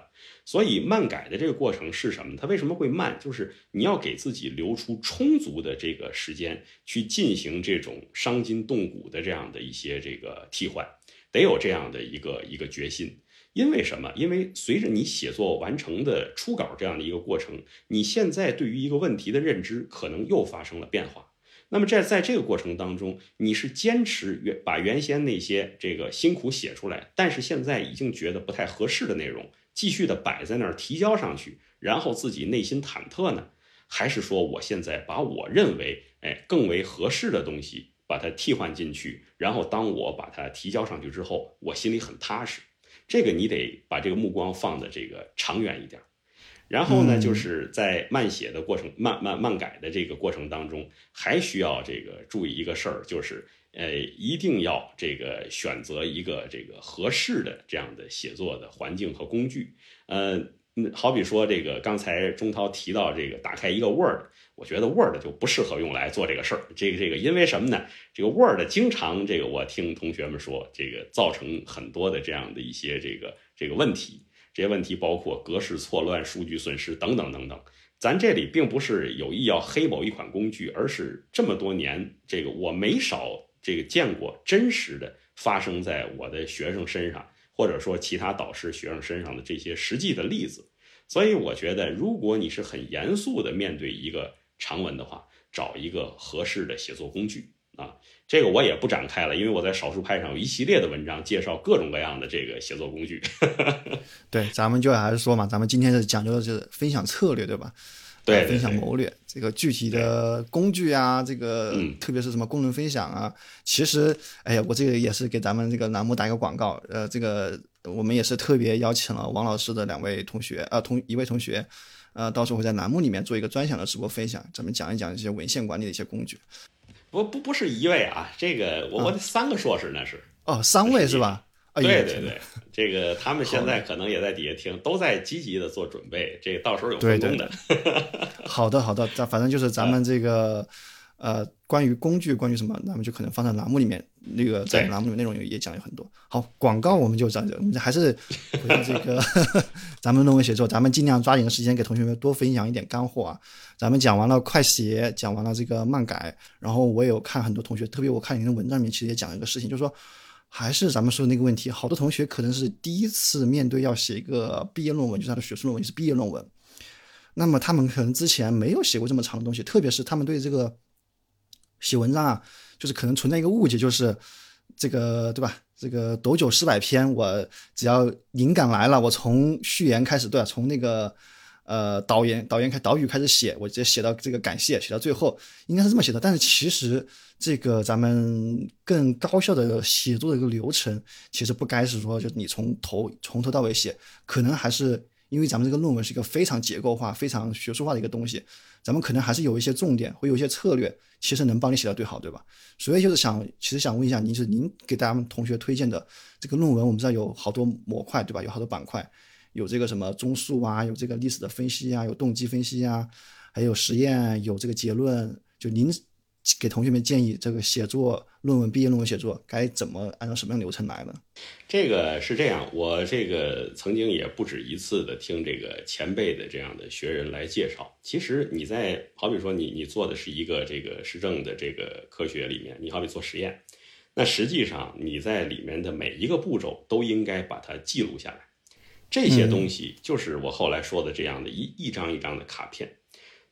所以漫改的这个过程是什么？它为什么会慢？就是你要给自己留出充足的这个时间去进行这种伤筋动骨的这样的一些这个替换，得有这样的一个一个决心。因为什么？因为随着你写作完成的初稿这样的一个过程，你现在对于一个问题的认知可能又发生了变化。那么在在这个过程当中，你是坚持原把原先那些这个辛苦写出来，但是现在已经觉得不太合适的内容，继续的摆在那儿提交上去，然后自己内心忐忑呢？还是说我现在把我认为哎更为合适的东西把它替换进去，然后当我把它提交上去之后，我心里很踏实。这个你得把这个目光放的这个长远一点，然后呢，就是在慢写的过程、慢慢慢改的这个过程当中，还需要这个注意一个事儿，就是呃，一定要这个选择一个这个合适的这样的写作的环境和工具，呃。好比说，这个刚才钟涛提到这个打开一个 Word，我觉得 Word 就不适合用来做这个事儿。这个这个，因为什么呢？这个 Word 经常这个我听同学们说，这个造成很多的这样的一些这个这个问题。这些问题包括格式错乱、数据损失等等等等。咱这里并不是有意要黑某一款工具，而是这么多年，这个我没少这个见过真实的发生在我的学生身上，或者说其他导师学生身上的这些实际的例子。所以我觉得，如果你是很严肃的面对一个长文的话，找一个合适的写作工具啊，这个我也不展开了，因为我在少数派上有一系列的文章介绍各种各样的这个写作工具。对，咱们就还是说嘛，咱们今天是讲究的是分享策略，对吧？对，分享谋略，这个具体的工具啊，这个特别是什么功能分享啊，其实，哎呀，我这个也是给咱们这个栏目打一个广告，呃，这个。我们也是特别邀请了王老师的两位同学，呃，同一位同学，呃，到时候会在栏目里面做一个专享的直播分享，咱们讲一讲这些文献管理的一些工具。不不不是一位啊，这个我我三个硕士那是。哦，三位是吧？对对对，这个他们现在可能也在底下听，都在积极的做准备，这个到时候有分工的。好的 好的，咱反正就是咱们这个。呃，关于工具，关于什么，咱们就可能放在栏目里面。那个在栏目里面内容也讲了很多。好，广告我们就讲这，我们还是回到这个 咱们论文写作，咱们尽量抓紧的时间给同学们多分享一点干货啊。咱们讲完了快写，讲完了这个漫改，然后我有看很多同学，特别我看您的文章里面其实也讲一个事情，就是说还是咱们说的那个问题，好多同学可能是第一次面对要写一个毕业论文，就是他的学术论文，是毕业论文，那么他们可能之前没有写过这么长的东西，特别是他们对这个。写文章啊，就是可能存在一个误解，就是这个对吧？这个斗酒诗百篇，我只要灵感来了，我从序言开始，对吧？从那个呃导言导言开导语开始写，我直接写到这个感谢，写到最后，应该是这么写的。但是其实这个咱们更高效的写作的一个流程，其实不该是说就你从头从头到尾写，可能还是因为咱们这个论文是一个非常结构化、非常学术化的一个东西。咱们可能还是有一些重点，会有一些策略，其实能帮你写到最好，对吧？所以就是想，其实想问一下您，是您给大家同学推荐的这个论文，我们知道有好多模块，对吧？有好多板块，有这个什么综述啊，有这个历史的分析啊，有动机分析啊，还有实验，有这个结论，就您。给同学们建议，这个写作论文、毕业论文写作该怎么按照什么样流程来呢？这个是这样，我这个曾经也不止一次的听这个前辈的这样的学人来介绍。其实你在好比说你你做的是一个这个实证的这个科学里面，你好比做实验，那实际上你在里面的每一个步骤都应该把它记录下来。这些东西就是我后来说的这样的一一张一张的卡片。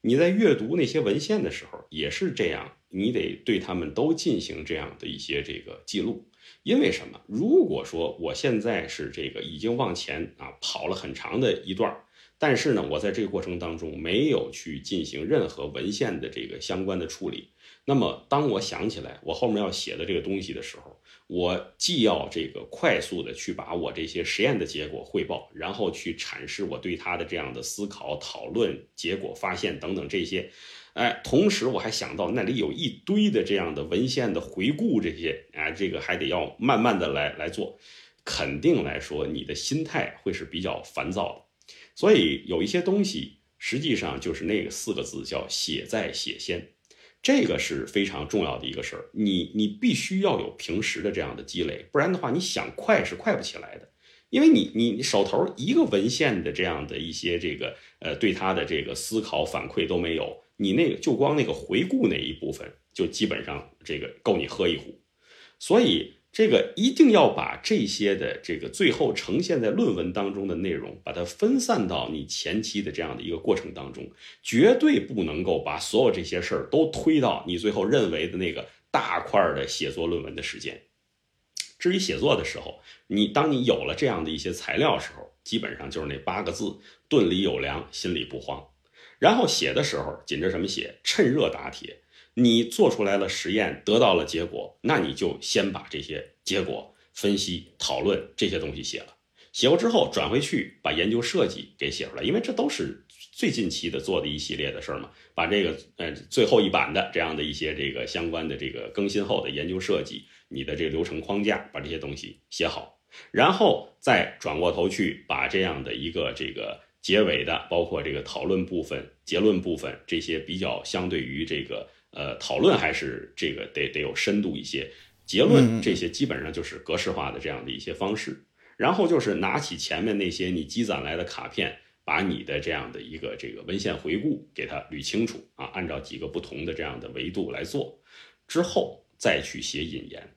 你在阅读那些文献的时候也是这样。你得对他们都进行这样的一些这个记录，因为什么？如果说我现在是这个已经往前啊跑了很长的一段，但是呢，我在这个过程当中没有去进行任何文献的这个相关的处理，那么当我想起来我后面要写的这个东西的时候，我既要这个快速的去把我这些实验的结果汇报，然后去阐释我对它的这样的思考、讨论、结果、发现等等这些。哎，同时我还想到那里有一堆的这样的文献的回顾，这些啊，这个还得要慢慢的来来做，肯定来说你的心态会是比较烦躁的。所以有一些东西实际上就是那个四个字叫写在写先，这个是非常重要的一个事儿。你你必须要有平时的这样的积累，不然的话你想快是快不起来的。因为你你手头一个文献的这样的一些这个呃对他的这个思考反馈都没有，你那个就光那个回顾那一部分，就基本上这个够你喝一壶。所以这个一定要把这些的这个最后呈现在论文当中的内容，把它分散到你前期的这样的一个过程当中，绝对不能够把所有这些事儿都推到你最后认为的那个大块的写作论文的时间。至于写作的时候，你当你有了这样的一些材料时候，基本上就是那八个字：顿里有粮，心里不慌。然后写的时候，紧着什么写？趁热打铁。你做出来了实验，得到了结果，那你就先把这些结果分析、讨论这些东西写了。写过之后，转回去把研究设计给写出来，因为这都是最近期的做的一系列的事儿嘛。把这个呃最后一版的这样的一些这个相关的这个更新后的研究设计，你的这个流程框架，把这些东西写好，然后再转过头去把这样的一个这个结尾的，包括这个讨论部分、结论部分这些比较相对于这个。呃，讨论还是这个得得有深度一些，结论这些基本上就是格式化的这样的一些方式。然后就是拿起前面那些你积攒来的卡片，把你的这样的一个这个文献回顾给它捋清楚啊，按照几个不同的这样的维度来做，之后再去写引言。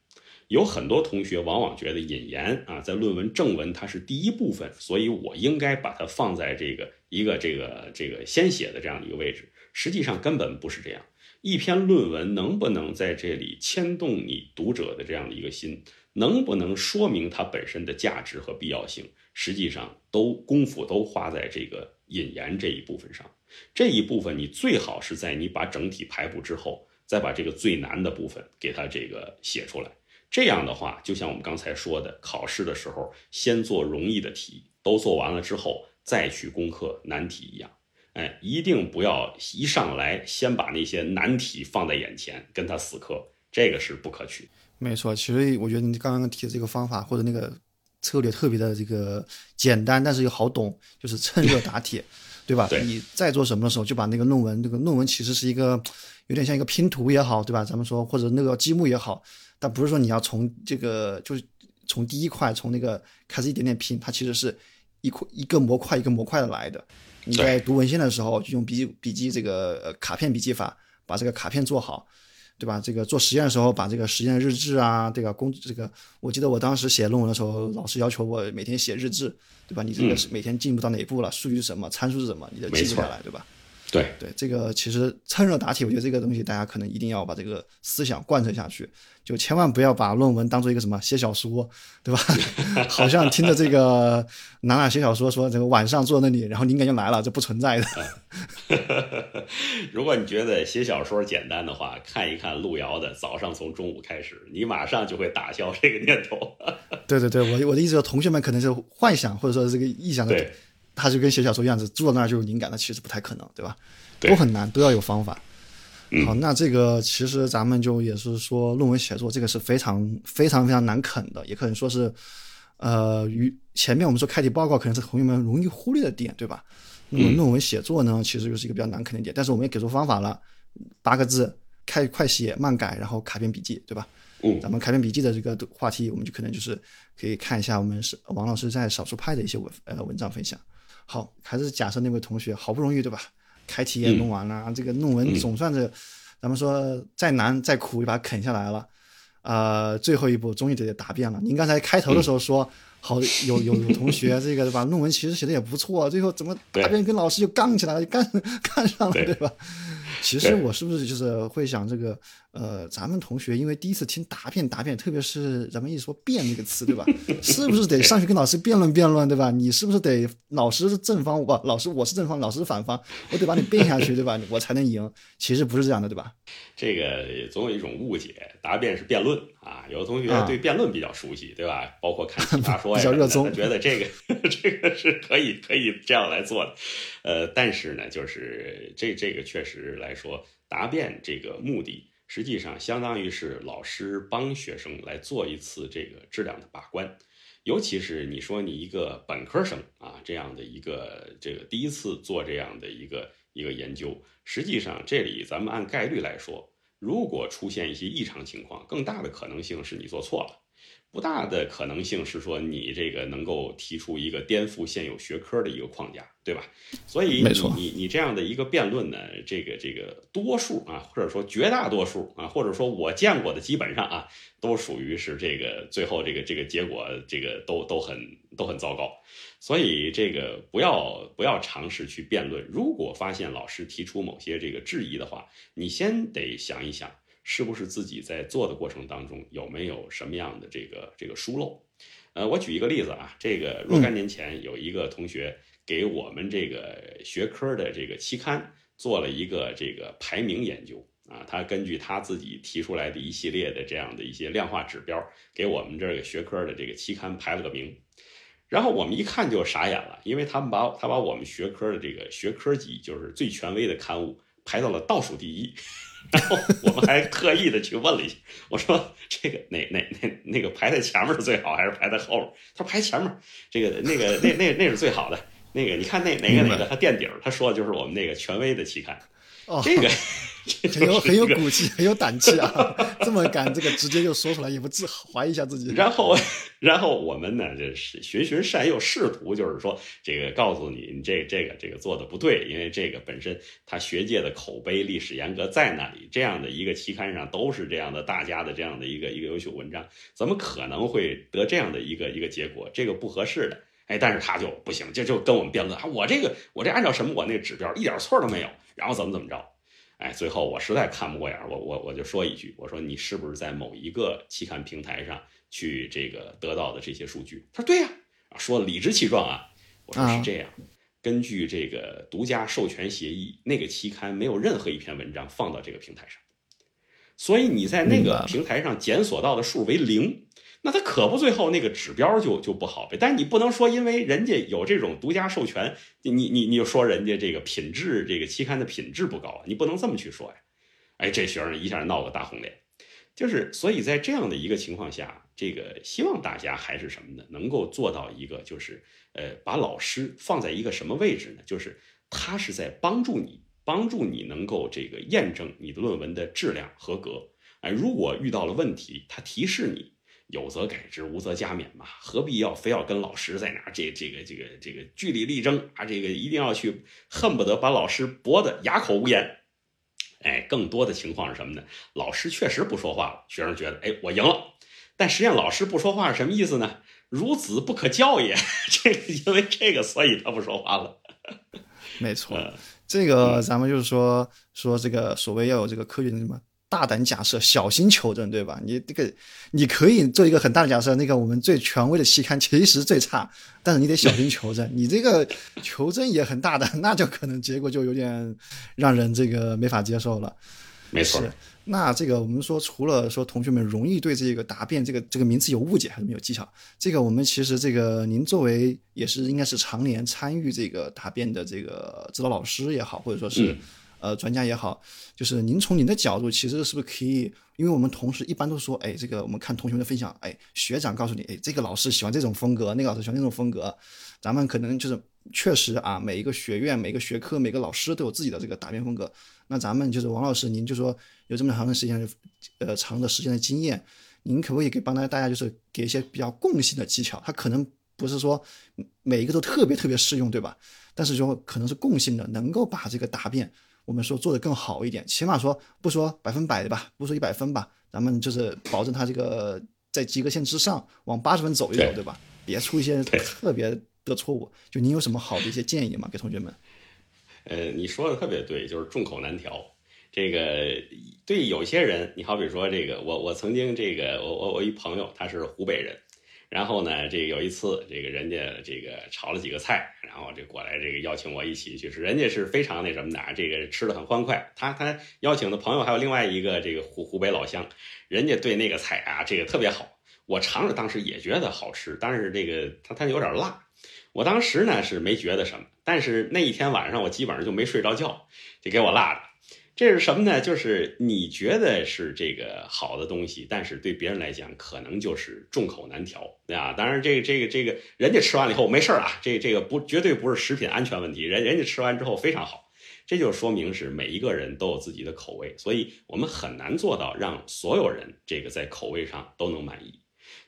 有很多同学往往觉得引言啊，在论文正文它是第一部分，所以我应该把它放在这个一个这个这个先写的这样的一个位置。实际上根本不是这样。一篇论文能不能在这里牵动你读者的这样的一个心，能不能说明它本身的价值和必要性，实际上都功夫都花在这个引言这一部分上。这一部分你最好是在你把整体排布之后，再把这个最难的部分给它这个写出来。这样的话，就像我们刚才说的，考试的时候先做容易的题，都做完了之后再去攻克难题一样。哎，一定不要一上来先把那些难题放在眼前，跟他死磕，这个是不可取。没错，其实我觉得你刚刚提的这个方法或者那个策略特别的这个简单，但是又好懂，就是趁热打铁，对吧？你在做什么的时候，就把那个论文，这个论文其实是一个有点像一个拼图也好，对吧？咱们说或者那个积木也好，但不是说你要从这个就是从第一块从那个开始一点点拼，它其实是一块一个模块一个模块的来的。你在读文献的时候，就用笔记笔记这个卡片笔记法，把这个卡片做好，对吧？这个做实验的时候，把这个实验日志啊，这个工这个，我记得我当时写论文的时候，老师要求我每天写日志，对吧？你这个是每天进步到哪一步了，数据是什么，参数是什么，你得记录下来，对吧？对对，这个其实趁热打铁，我觉得这个东西大家可能一定要把这个思想贯彻下去，就千万不要把论文当做一个什么写小说，对吧？好像听着这个哪哪写小说说这个晚上坐那里，然后灵感就来了，这不存在的。如果你觉得写小说简单的话，看一看路遥的《早上从中午开始》，你马上就会打消这个念头。对对对，我我的意思，同学们可能是幻想或者说这个臆想的。他就跟写小说一样子，坐在那儿就有灵感，那其实不太可能，对吧？都很难，都要有方法。好，那这个其实咱们就也是说，论文写作这个是非常非常非常难啃的，也可能说是，呃，与前面我们说开题报告可能是同学们容易忽略的点，对吧？那么论文写作呢，其实就是一个比较难啃的点，但是我们也给出方法了，八个字，开快写慢改，然后卡片笔记，对吧？嗯，咱们卡片笔记的这个话题，我们就可能就是可以看一下我们是王老师在少数派的一些文呃文章分享。好，还是假设那位同学好不容易对吧？开题也弄完了，这个论文总算是，咱们说再难再苦也把它啃下来了，呃，最后一步终于得答辩了。您刚才开头的时候说，好有有有同学这个对吧？论文其实写的也不错，最后怎么答辩跟老师就杠起来了，干 干上了对吧？其实我是不是就是会想这个？呃，咱们同学因为第一次听答辩，答辩，特别是咱们一说辩这个词，对吧？是不是得上去跟老师辩论辩论，对吧？你是不是得老师是正方，我老师我是正方，老师是反方，我得把你辩下去，对吧？我才能赢。其实不是这样的，对吧？这个总有一种误解，答辩是辩论啊。有的同学对辩论比较熟悉，对吧？包括看奇葩说呀，他觉得这个 这个是可以可以这样来做的。呃，但是呢，就是这这个确实来说，答辩这个目的。实际上，相当于是老师帮学生来做一次这个质量的把关，尤其是你说你一个本科生啊，这样的一个这个第一次做这样的一个一个研究，实际上这里咱们按概率来说，如果出现一些异常情况，更大的可能性是你做错了，不大的可能性是说你这个能够提出一个颠覆现有学科的一个框架，对吧？所以你你你这样的一个辩论呢，这个这个多数啊，或者说绝大多数啊，或者说我见过的基本上啊，都属于是这个最后这个这个结果这个都都很都很糟糕。所以这个不要不要尝试去辩论。如果发现老师提出某些这个质疑的话，你先得想一想。是不是自己在做的过程当中有没有什么样的这个这个疏漏？呃，我举一个例子啊，这个若干年前有一个同学给我们这个学科的这个期刊做了一个这个排名研究啊，他根据他自己提出来的一系列的这样的一些量化指标，给我们这个学科的这个期刊排了个名，然后我们一看就傻眼了，因为他们把他把我们学科的这个学科级就是最权威的刊物排到了倒数第一。然 后我们还特意的去问了一下，我说这个哪哪哪那个排在前面是最好，还是排在后面？他说排前面，这个那个那那那是最好的。那个你看那哪个哪个他垫底儿，他说的就是我们那个权威的期刊。这个。很有很有骨气，很有胆气啊！这么敢，这个直接就说出来，也不自怀疑一下自己。然后，然后我们呢，这是循循善诱，试图就是说，这个告诉你，你这这个这个做的不对，因为这个本身他学界的口碑、历史严格在那里，这样的一个期刊上都是这样的，大家的这样的一个一个优秀文章，怎么可能会得这样的一个一个结果？这个不合适的。哎，但是他就不行，就就跟我们辩论啊，我这个我这按照什么，我那个指标一点错都没有，然后怎么怎么着。哎，最后我实在看不过眼，我我我就说一句，我说你是不是在某一个期刊平台上去这个得到的这些数据？他说对呀，说理直气壮啊。我说是这样，根据这个独家授权协议，那个期刊没有任何一篇文章放到这个平台上，所以你在那个平台上检索到的数为零。那他可不，最后那个指标就就不好呗。但是你不能说，因为人家有这种独家授权，你你你就说人家这个品质，这个期刊的品质不高，你不能这么去说呀。哎，这学生一下闹个大红脸，就是所以在这样的一个情况下，这个希望大家还是什么呢？能够做到一个，就是呃，把老师放在一个什么位置呢？就是他是在帮助你，帮助你能够这个验证你的论文的质量合格。哎，如果遇到了问题，他提示你。有则改之，无则加勉嘛，何必要非要跟老师在那这这个这个这个据理力争啊？这个一定要去恨不得把老师驳得哑口无言。哎，更多的情况是什么呢？老师确实不说话了，学生觉得哎我赢了，但实际上老师不说话是什么意思呢？孺子不可教也。这个因为这个，所以他不说话了。没错，这个咱们就是说说这个所谓要有这个科学的什么。大胆假设，小心求证，对吧？你这个，你可以做一个很大的假设，那个我们最权威的期刊其实最差，但是你得小心求证。你这个求证也很大胆，那就可能结果就有点让人这个没法接受了。没错。那这个我们说，除了说同学们容易对这个答辩这个这个名词有误解，还是没有技巧？这个我们其实这个您作为也是应该是常年参与这个答辩的这个指导老师也好，或者说是。呃，专家也好，就是您从您的角度，其实是不是可以？因为我们同事一般都说，哎，这个我们看同学们的分享，哎，学长告诉你，哎，这个老师喜欢这种风格，那个老师喜欢那种风格，咱们可能就是确实啊，每一个学院、每个学科、每个老师都有自己的这个答辩风格。那咱们就是王老师，您就说有这么长的时间，呃，长的时间的经验，您可不可以给帮大家大家就是给一些比较共性的技巧？他可能不是说每一个都特别特别适用，对吧？但是说可能是共性的，能够把这个答辩。我们说做的更好一点，起码说不说百分百的吧，不说一百分吧，咱们就是保证他这个在及格线之上，往八十分走一走，对吧？别出一些特别的错误。就您有什么好的一些建议吗？给同学们？呃，你说的特别对，就是众口难调。这个对有些人，你好比说这个，我我曾经这个，我我我一朋友他是湖北人。然后呢，这个有一次，这个人家这个炒了几个菜，然后这过来这个邀请我一起去吃，人家是非常那什么的，这个吃的很欢快。他他邀请的朋友还有另外一个这个湖湖北老乡，人家对那个菜啊这个特别好，我尝着当时也觉得好吃，但是这个他他有点辣，我当时呢是没觉得什么，但是那一天晚上我基本上就没睡着觉，就给我辣的。这是什么呢？就是你觉得是这个好的东西，但是对别人来讲，可能就是众口难调，对吧？当然，这个这个这个人家吃完了以后没事啊，这这个不绝对不是食品安全问题，人人家吃完之后非常好，这就说明是每一个人都有自己的口味，所以我们很难做到让所有人这个在口味上都能满意。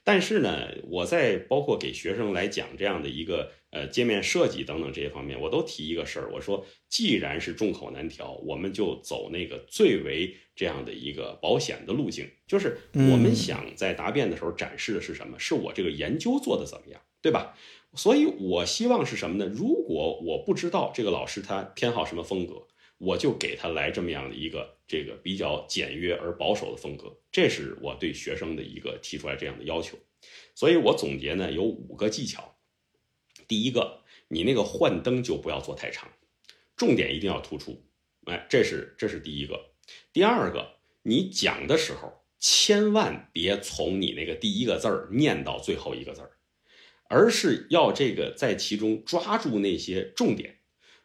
但是呢，我在包括给学生来讲这样的一个呃界面设计等等这些方面，我都提一个事儿，我说既然是众口难调，我们就走那个最为这样的一个保险的路径，就是我们想在答辩的时候展示的是什么？是我这个研究做的怎么样，对吧？所以我希望是什么呢？如果我不知道这个老师他偏好什么风格。我就给他来这么样的一个这个比较简约而保守的风格，这是我对学生的一个提出来这样的要求。所以我总结呢有五个技巧。第一个，你那个幻灯就不要做太长，重点一定要突出。哎，这是这是第一个。第二个，你讲的时候千万别从你那个第一个字儿念到最后一个字儿，而是要这个在其中抓住那些重点。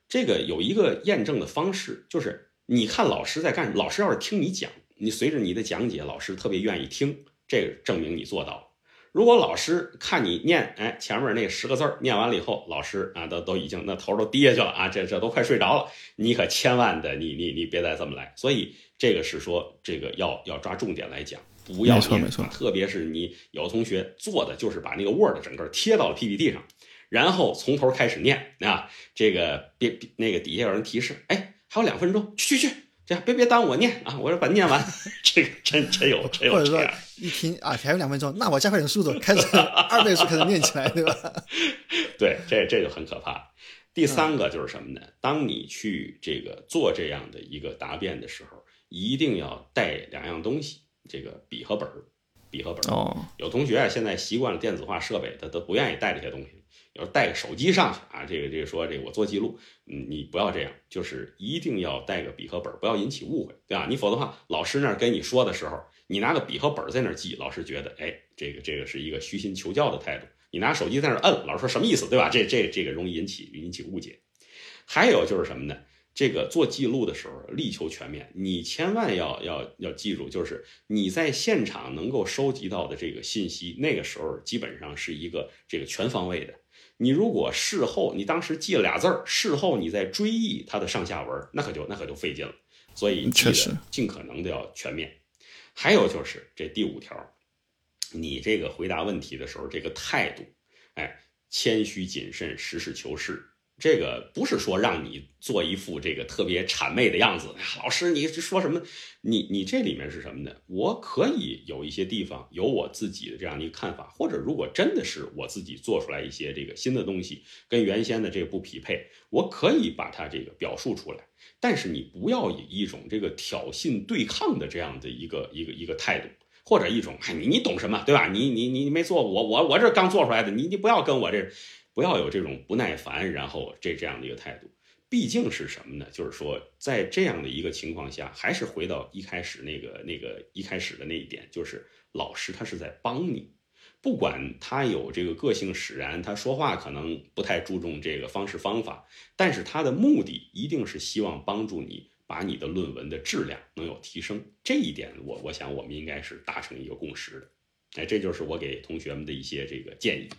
这个有一个验证的方式，就是你看老师在干，老师要是听你讲，你随着你的讲解，老师特别愿意听，这个证明你做到了。如果老师看你念，哎，前面那十个字儿念完了以后，老师啊都都已经那头都低下去了啊，这这都快睡着了，你可千万的你你你别再这么来。所以这个是说，这个要要抓重点来讲，不要念，没错，特别是你有同学做的就是把那个 Word 整个贴到了 PPT 上。然后从头开始念啊，这个别那个底下有人提示，哎，还有两分钟，去去去，这样别别耽误我念啊，我说把念完，这个真真有真有或者说一听啊还有两分钟，那我加快点速度，开始二倍速开始念起来，对吧？对，这这就很可怕。第三个就是什么呢？当你去这个做这样的一个答辩的时候，一定要带两样东西，这个笔和本儿，笔和本儿。哦，有同学啊，现在习惯了电子化设备，他都不愿意带这些东西。要带个手机上去啊，这个这个说这个我做记录，嗯，你不要这样，就是一定要带个笔和本，不要引起误会，对吧？你否则的话，老师那儿跟你说的时候，你拿个笔和本在那儿记，老师觉得，哎，这个这个是一个虚心求教的态度。你拿手机在那儿摁，老师说什么意思，对吧？这这这个容易引起引起误解。还有就是什么呢？这个做记录的时候力求全面，你千万要要要记住，就是你在现场能够收集到的这个信息，那个时候基本上是一个这个全方位的。你如果事后你当时记了俩字儿，事后你再追忆它的上下文，那可就那可就费劲了。所以记得尽可能的要全面。还有就是这第五条，你这个回答问题的时候，这个态度，哎，谦虚谨慎，实事求是。这个不是说让你做一副这个特别谄媚的样子，老师你说什么？你你这里面是什么呢？我可以有一些地方有我自己的这样的一个看法，或者如果真的是我自己做出来一些这个新的东西跟原先的这个不匹配，我可以把它这个表述出来。但是你不要以一种这个挑衅对抗的这样的一个一个一个态度，或者一种哎你你懂什么对吧？你你你没做我我我这刚做出来的，你你不要跟我这。不要有这种不耐烦，然后这这样的一个态度，毕竟是什么呢？就是说，在这样的一个情况下，还是回到一开始那个那个一开始的那一点，就是老师他是在帮你，不管他有这个个性使然，他说话可能不太注重这个方式方法，但是他的目的一定是希望帮助你把你的论文的质量能有提升。这一点，我我想我们应该是达成一个共识的。哎，这就是我给同学们的一些这个建议。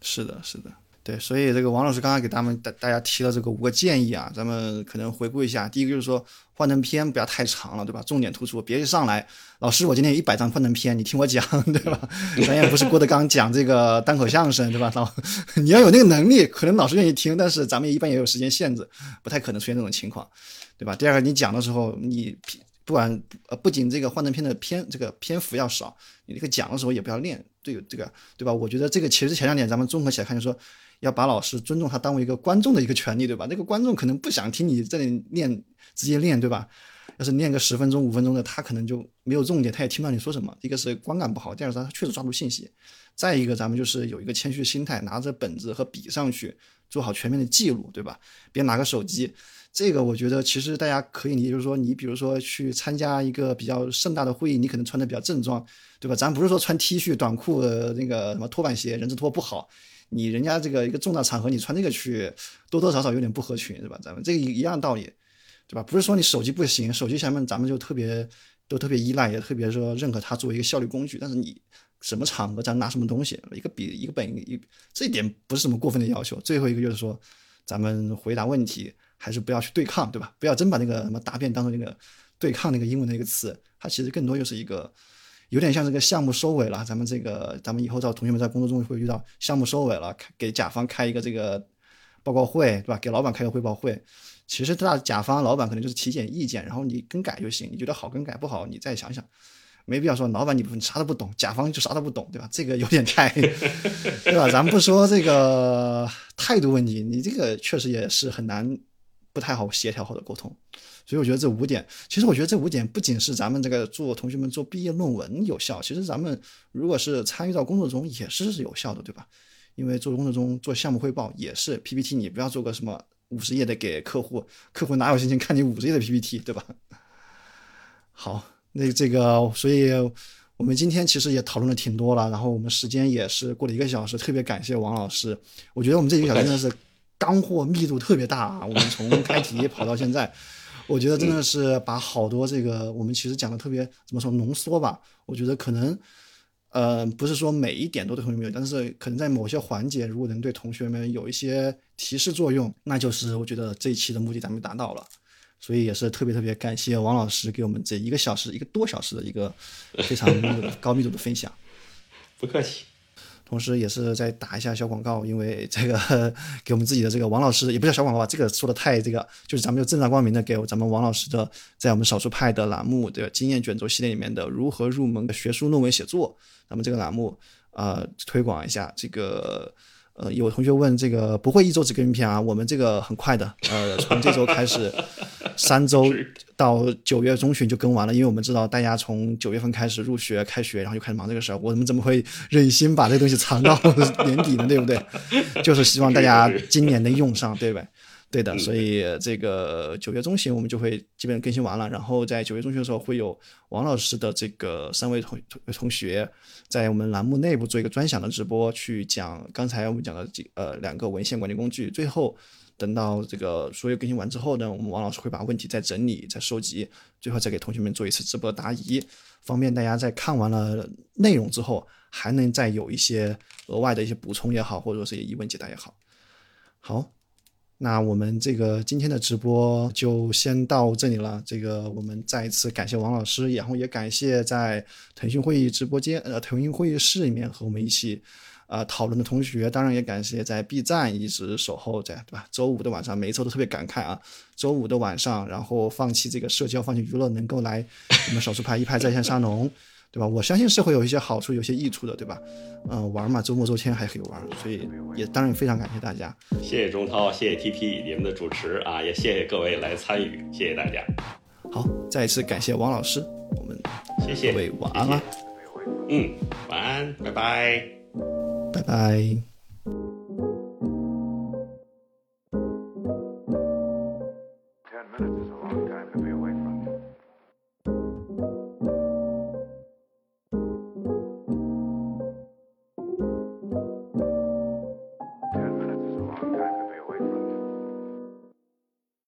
是的，是的，对，所以这个王老师刚刚给他们大大家提了这个五个建议啊，咱们可能回顾一下。第一个就是说幻灯片不要太长了，对吧？重点突出，别一上来，老师我今天有一百张幻灯片，你听我讲，对吧？咱也不是郭德纲讲这个单口相声，对吧？老你要有那个能力，可能老师愿意听，但是咱们一般也有时间限制，不太可能出现这种情况，对吧？第二个，你讲的时候，你不管呃，不仅这个幻灯片的篇这个篇幅要少，你这个讲的时候也不要练。对这个，对吧？我觉得这个其实前两点咱们综合起来看，就说要把老师尊重他当为一个观众的一个权利，对吧？那个观众可能不想听你这里念，直接念，对吧？要是念个十分钟、五分钟的，他可能就没有重点，他也听不到你说什么。一个是观感不好，第二是他确实抓住信息。再一个，咱们就是有一个谦虚的心态，拿着本子和笔上去做好全面的记录，对吧？别拿个手机。这个我觉得其实大家可以理解，就是说你比如说去参加一个比较盛大的会议，你可能穿的比较正装，对吧？咱不是说穿 T 恤短裤那个什么拖板鞋人字拖不好，你人家这个一个重大场合你穿这个去，多多少少有点不合群，对吧？咱们这个一样道理，对吧？不是说你手机不行，手机前面咱们就特别都特别依赖，也特别说认可它作为一个效率工具，但是你什么场合咱拿什么东西，一个笔一个本一，这一点不是什么过分的要求。最后一个就是说，咱们回答问题。还是不要去对抗，对吧？不要真把那个什么答辩当做那个对抗那个英文的一个词，它其实更多就是一个有点像这个项目收尾了。咱们这个，咱们以后在同学们在工作中会遇到项目收尾了，给甲方开一个这个报告会，对吧？给老板开个汇报会。其实大甲方老板可能就是提点意见，然后你更改就行。你觉得好更改，不好你再想想，没必要说老板你你啥都不懂，甲方就啥都不懂，对吧？这个有点太，对吧？咱不说这个态度问题，你这个确实也是很难，不太好协调或者沟通。所以我觉得这五点，其实我觉得这五点不仅是咱们这个做同学们做毕业论文有效，其实咱们如果是参与到工作中也是有效的，对吧？因为做工作中做项目汇报也是 PPT，你不要做个什么五十页的给客户，客户哪有心情看你五十页的 PPT，对吧？好，那这个，所以我们今天其实也讨论的挺多了，然后我们时间也是过了一个小时，特别感谢王老师，我觉得我们这一个小时真的是干货密度特别大啊，我们从开题 跑到现在。我觉得真的是把好多这个我们其实讲的特别怎么说浓缩吧？我觉得可能，呃，不是说每一点都对同学们有，但是可能在某些环节，如果能对同学们有一些提示作用，那就是我觉得这一期的目的咱们达到了。所以也是特别特别感谢王老师给我们这一个小时一个多小时的一个非常 高密度的分享。不客气。同时，也是在打一下小广告，因为这个 给我们自己的这个王老师，也不叫小广告吧，这个说的太这个，就是咱们就正大光明的给咱们王老师的，在我们少数派的栏目的经验卷轴系列里面的如何入门的学术论文写作，咱们这个栏目呃推广一下这个。呃，有同学问这个不会一周只更一篇啊？我们这个很快的，呃，从这周开始，三周到九月中旬就更完了，因为我们知道大家从九月份开始入学、开学，然后就开始忙这个事儿，我们怎么会忍心把这东西藏到 年底呢？对不对？就是希望大家今年能用上，对吧？对的，所以这个九月中旬我们就会基本更新完了，然后在九月中旬的时候会有王老师的这个三位同同学在我们栏目内部做一个专享的直播，去讲刚才我们讲的几呃两个文献管理工具。最后等到这个所有更新完之后呢，我们王老师会把问题再整理、再收集，最后再给同学们做一次直播答疑，方便大家在看完了内容之后还能再有一些额外的一些补充也好，或者说是疑问解答也好。好。那我们这个今天的直播就先到这里了。这个我们再一次感谢王老师，然后也感谢在腾讯会议直播间、呃腾讯会议室里面和我们一起啊讨论的同学。当然也感谢在 B 站一直守候在，对吧？周五的晚上，每一周都特别感慨啊。周五的晚上，然后放弃这个社交，放弃娱乐，能够来我们少数派一派在线沙龙。对吧我相信是会有一些好处，有些益处的，对吧？嗯，玩嘛，周末周天还可以玩，所以也当然非常感谢大家。谢谢钟涛，谢谢 TP 你们的主持，啊，也谢谢各位来参与，谢谢大家。好，再一次感谢王老师。我们，谢谢。各位晚安啊。嗯，晚安，拜拜。拜拜。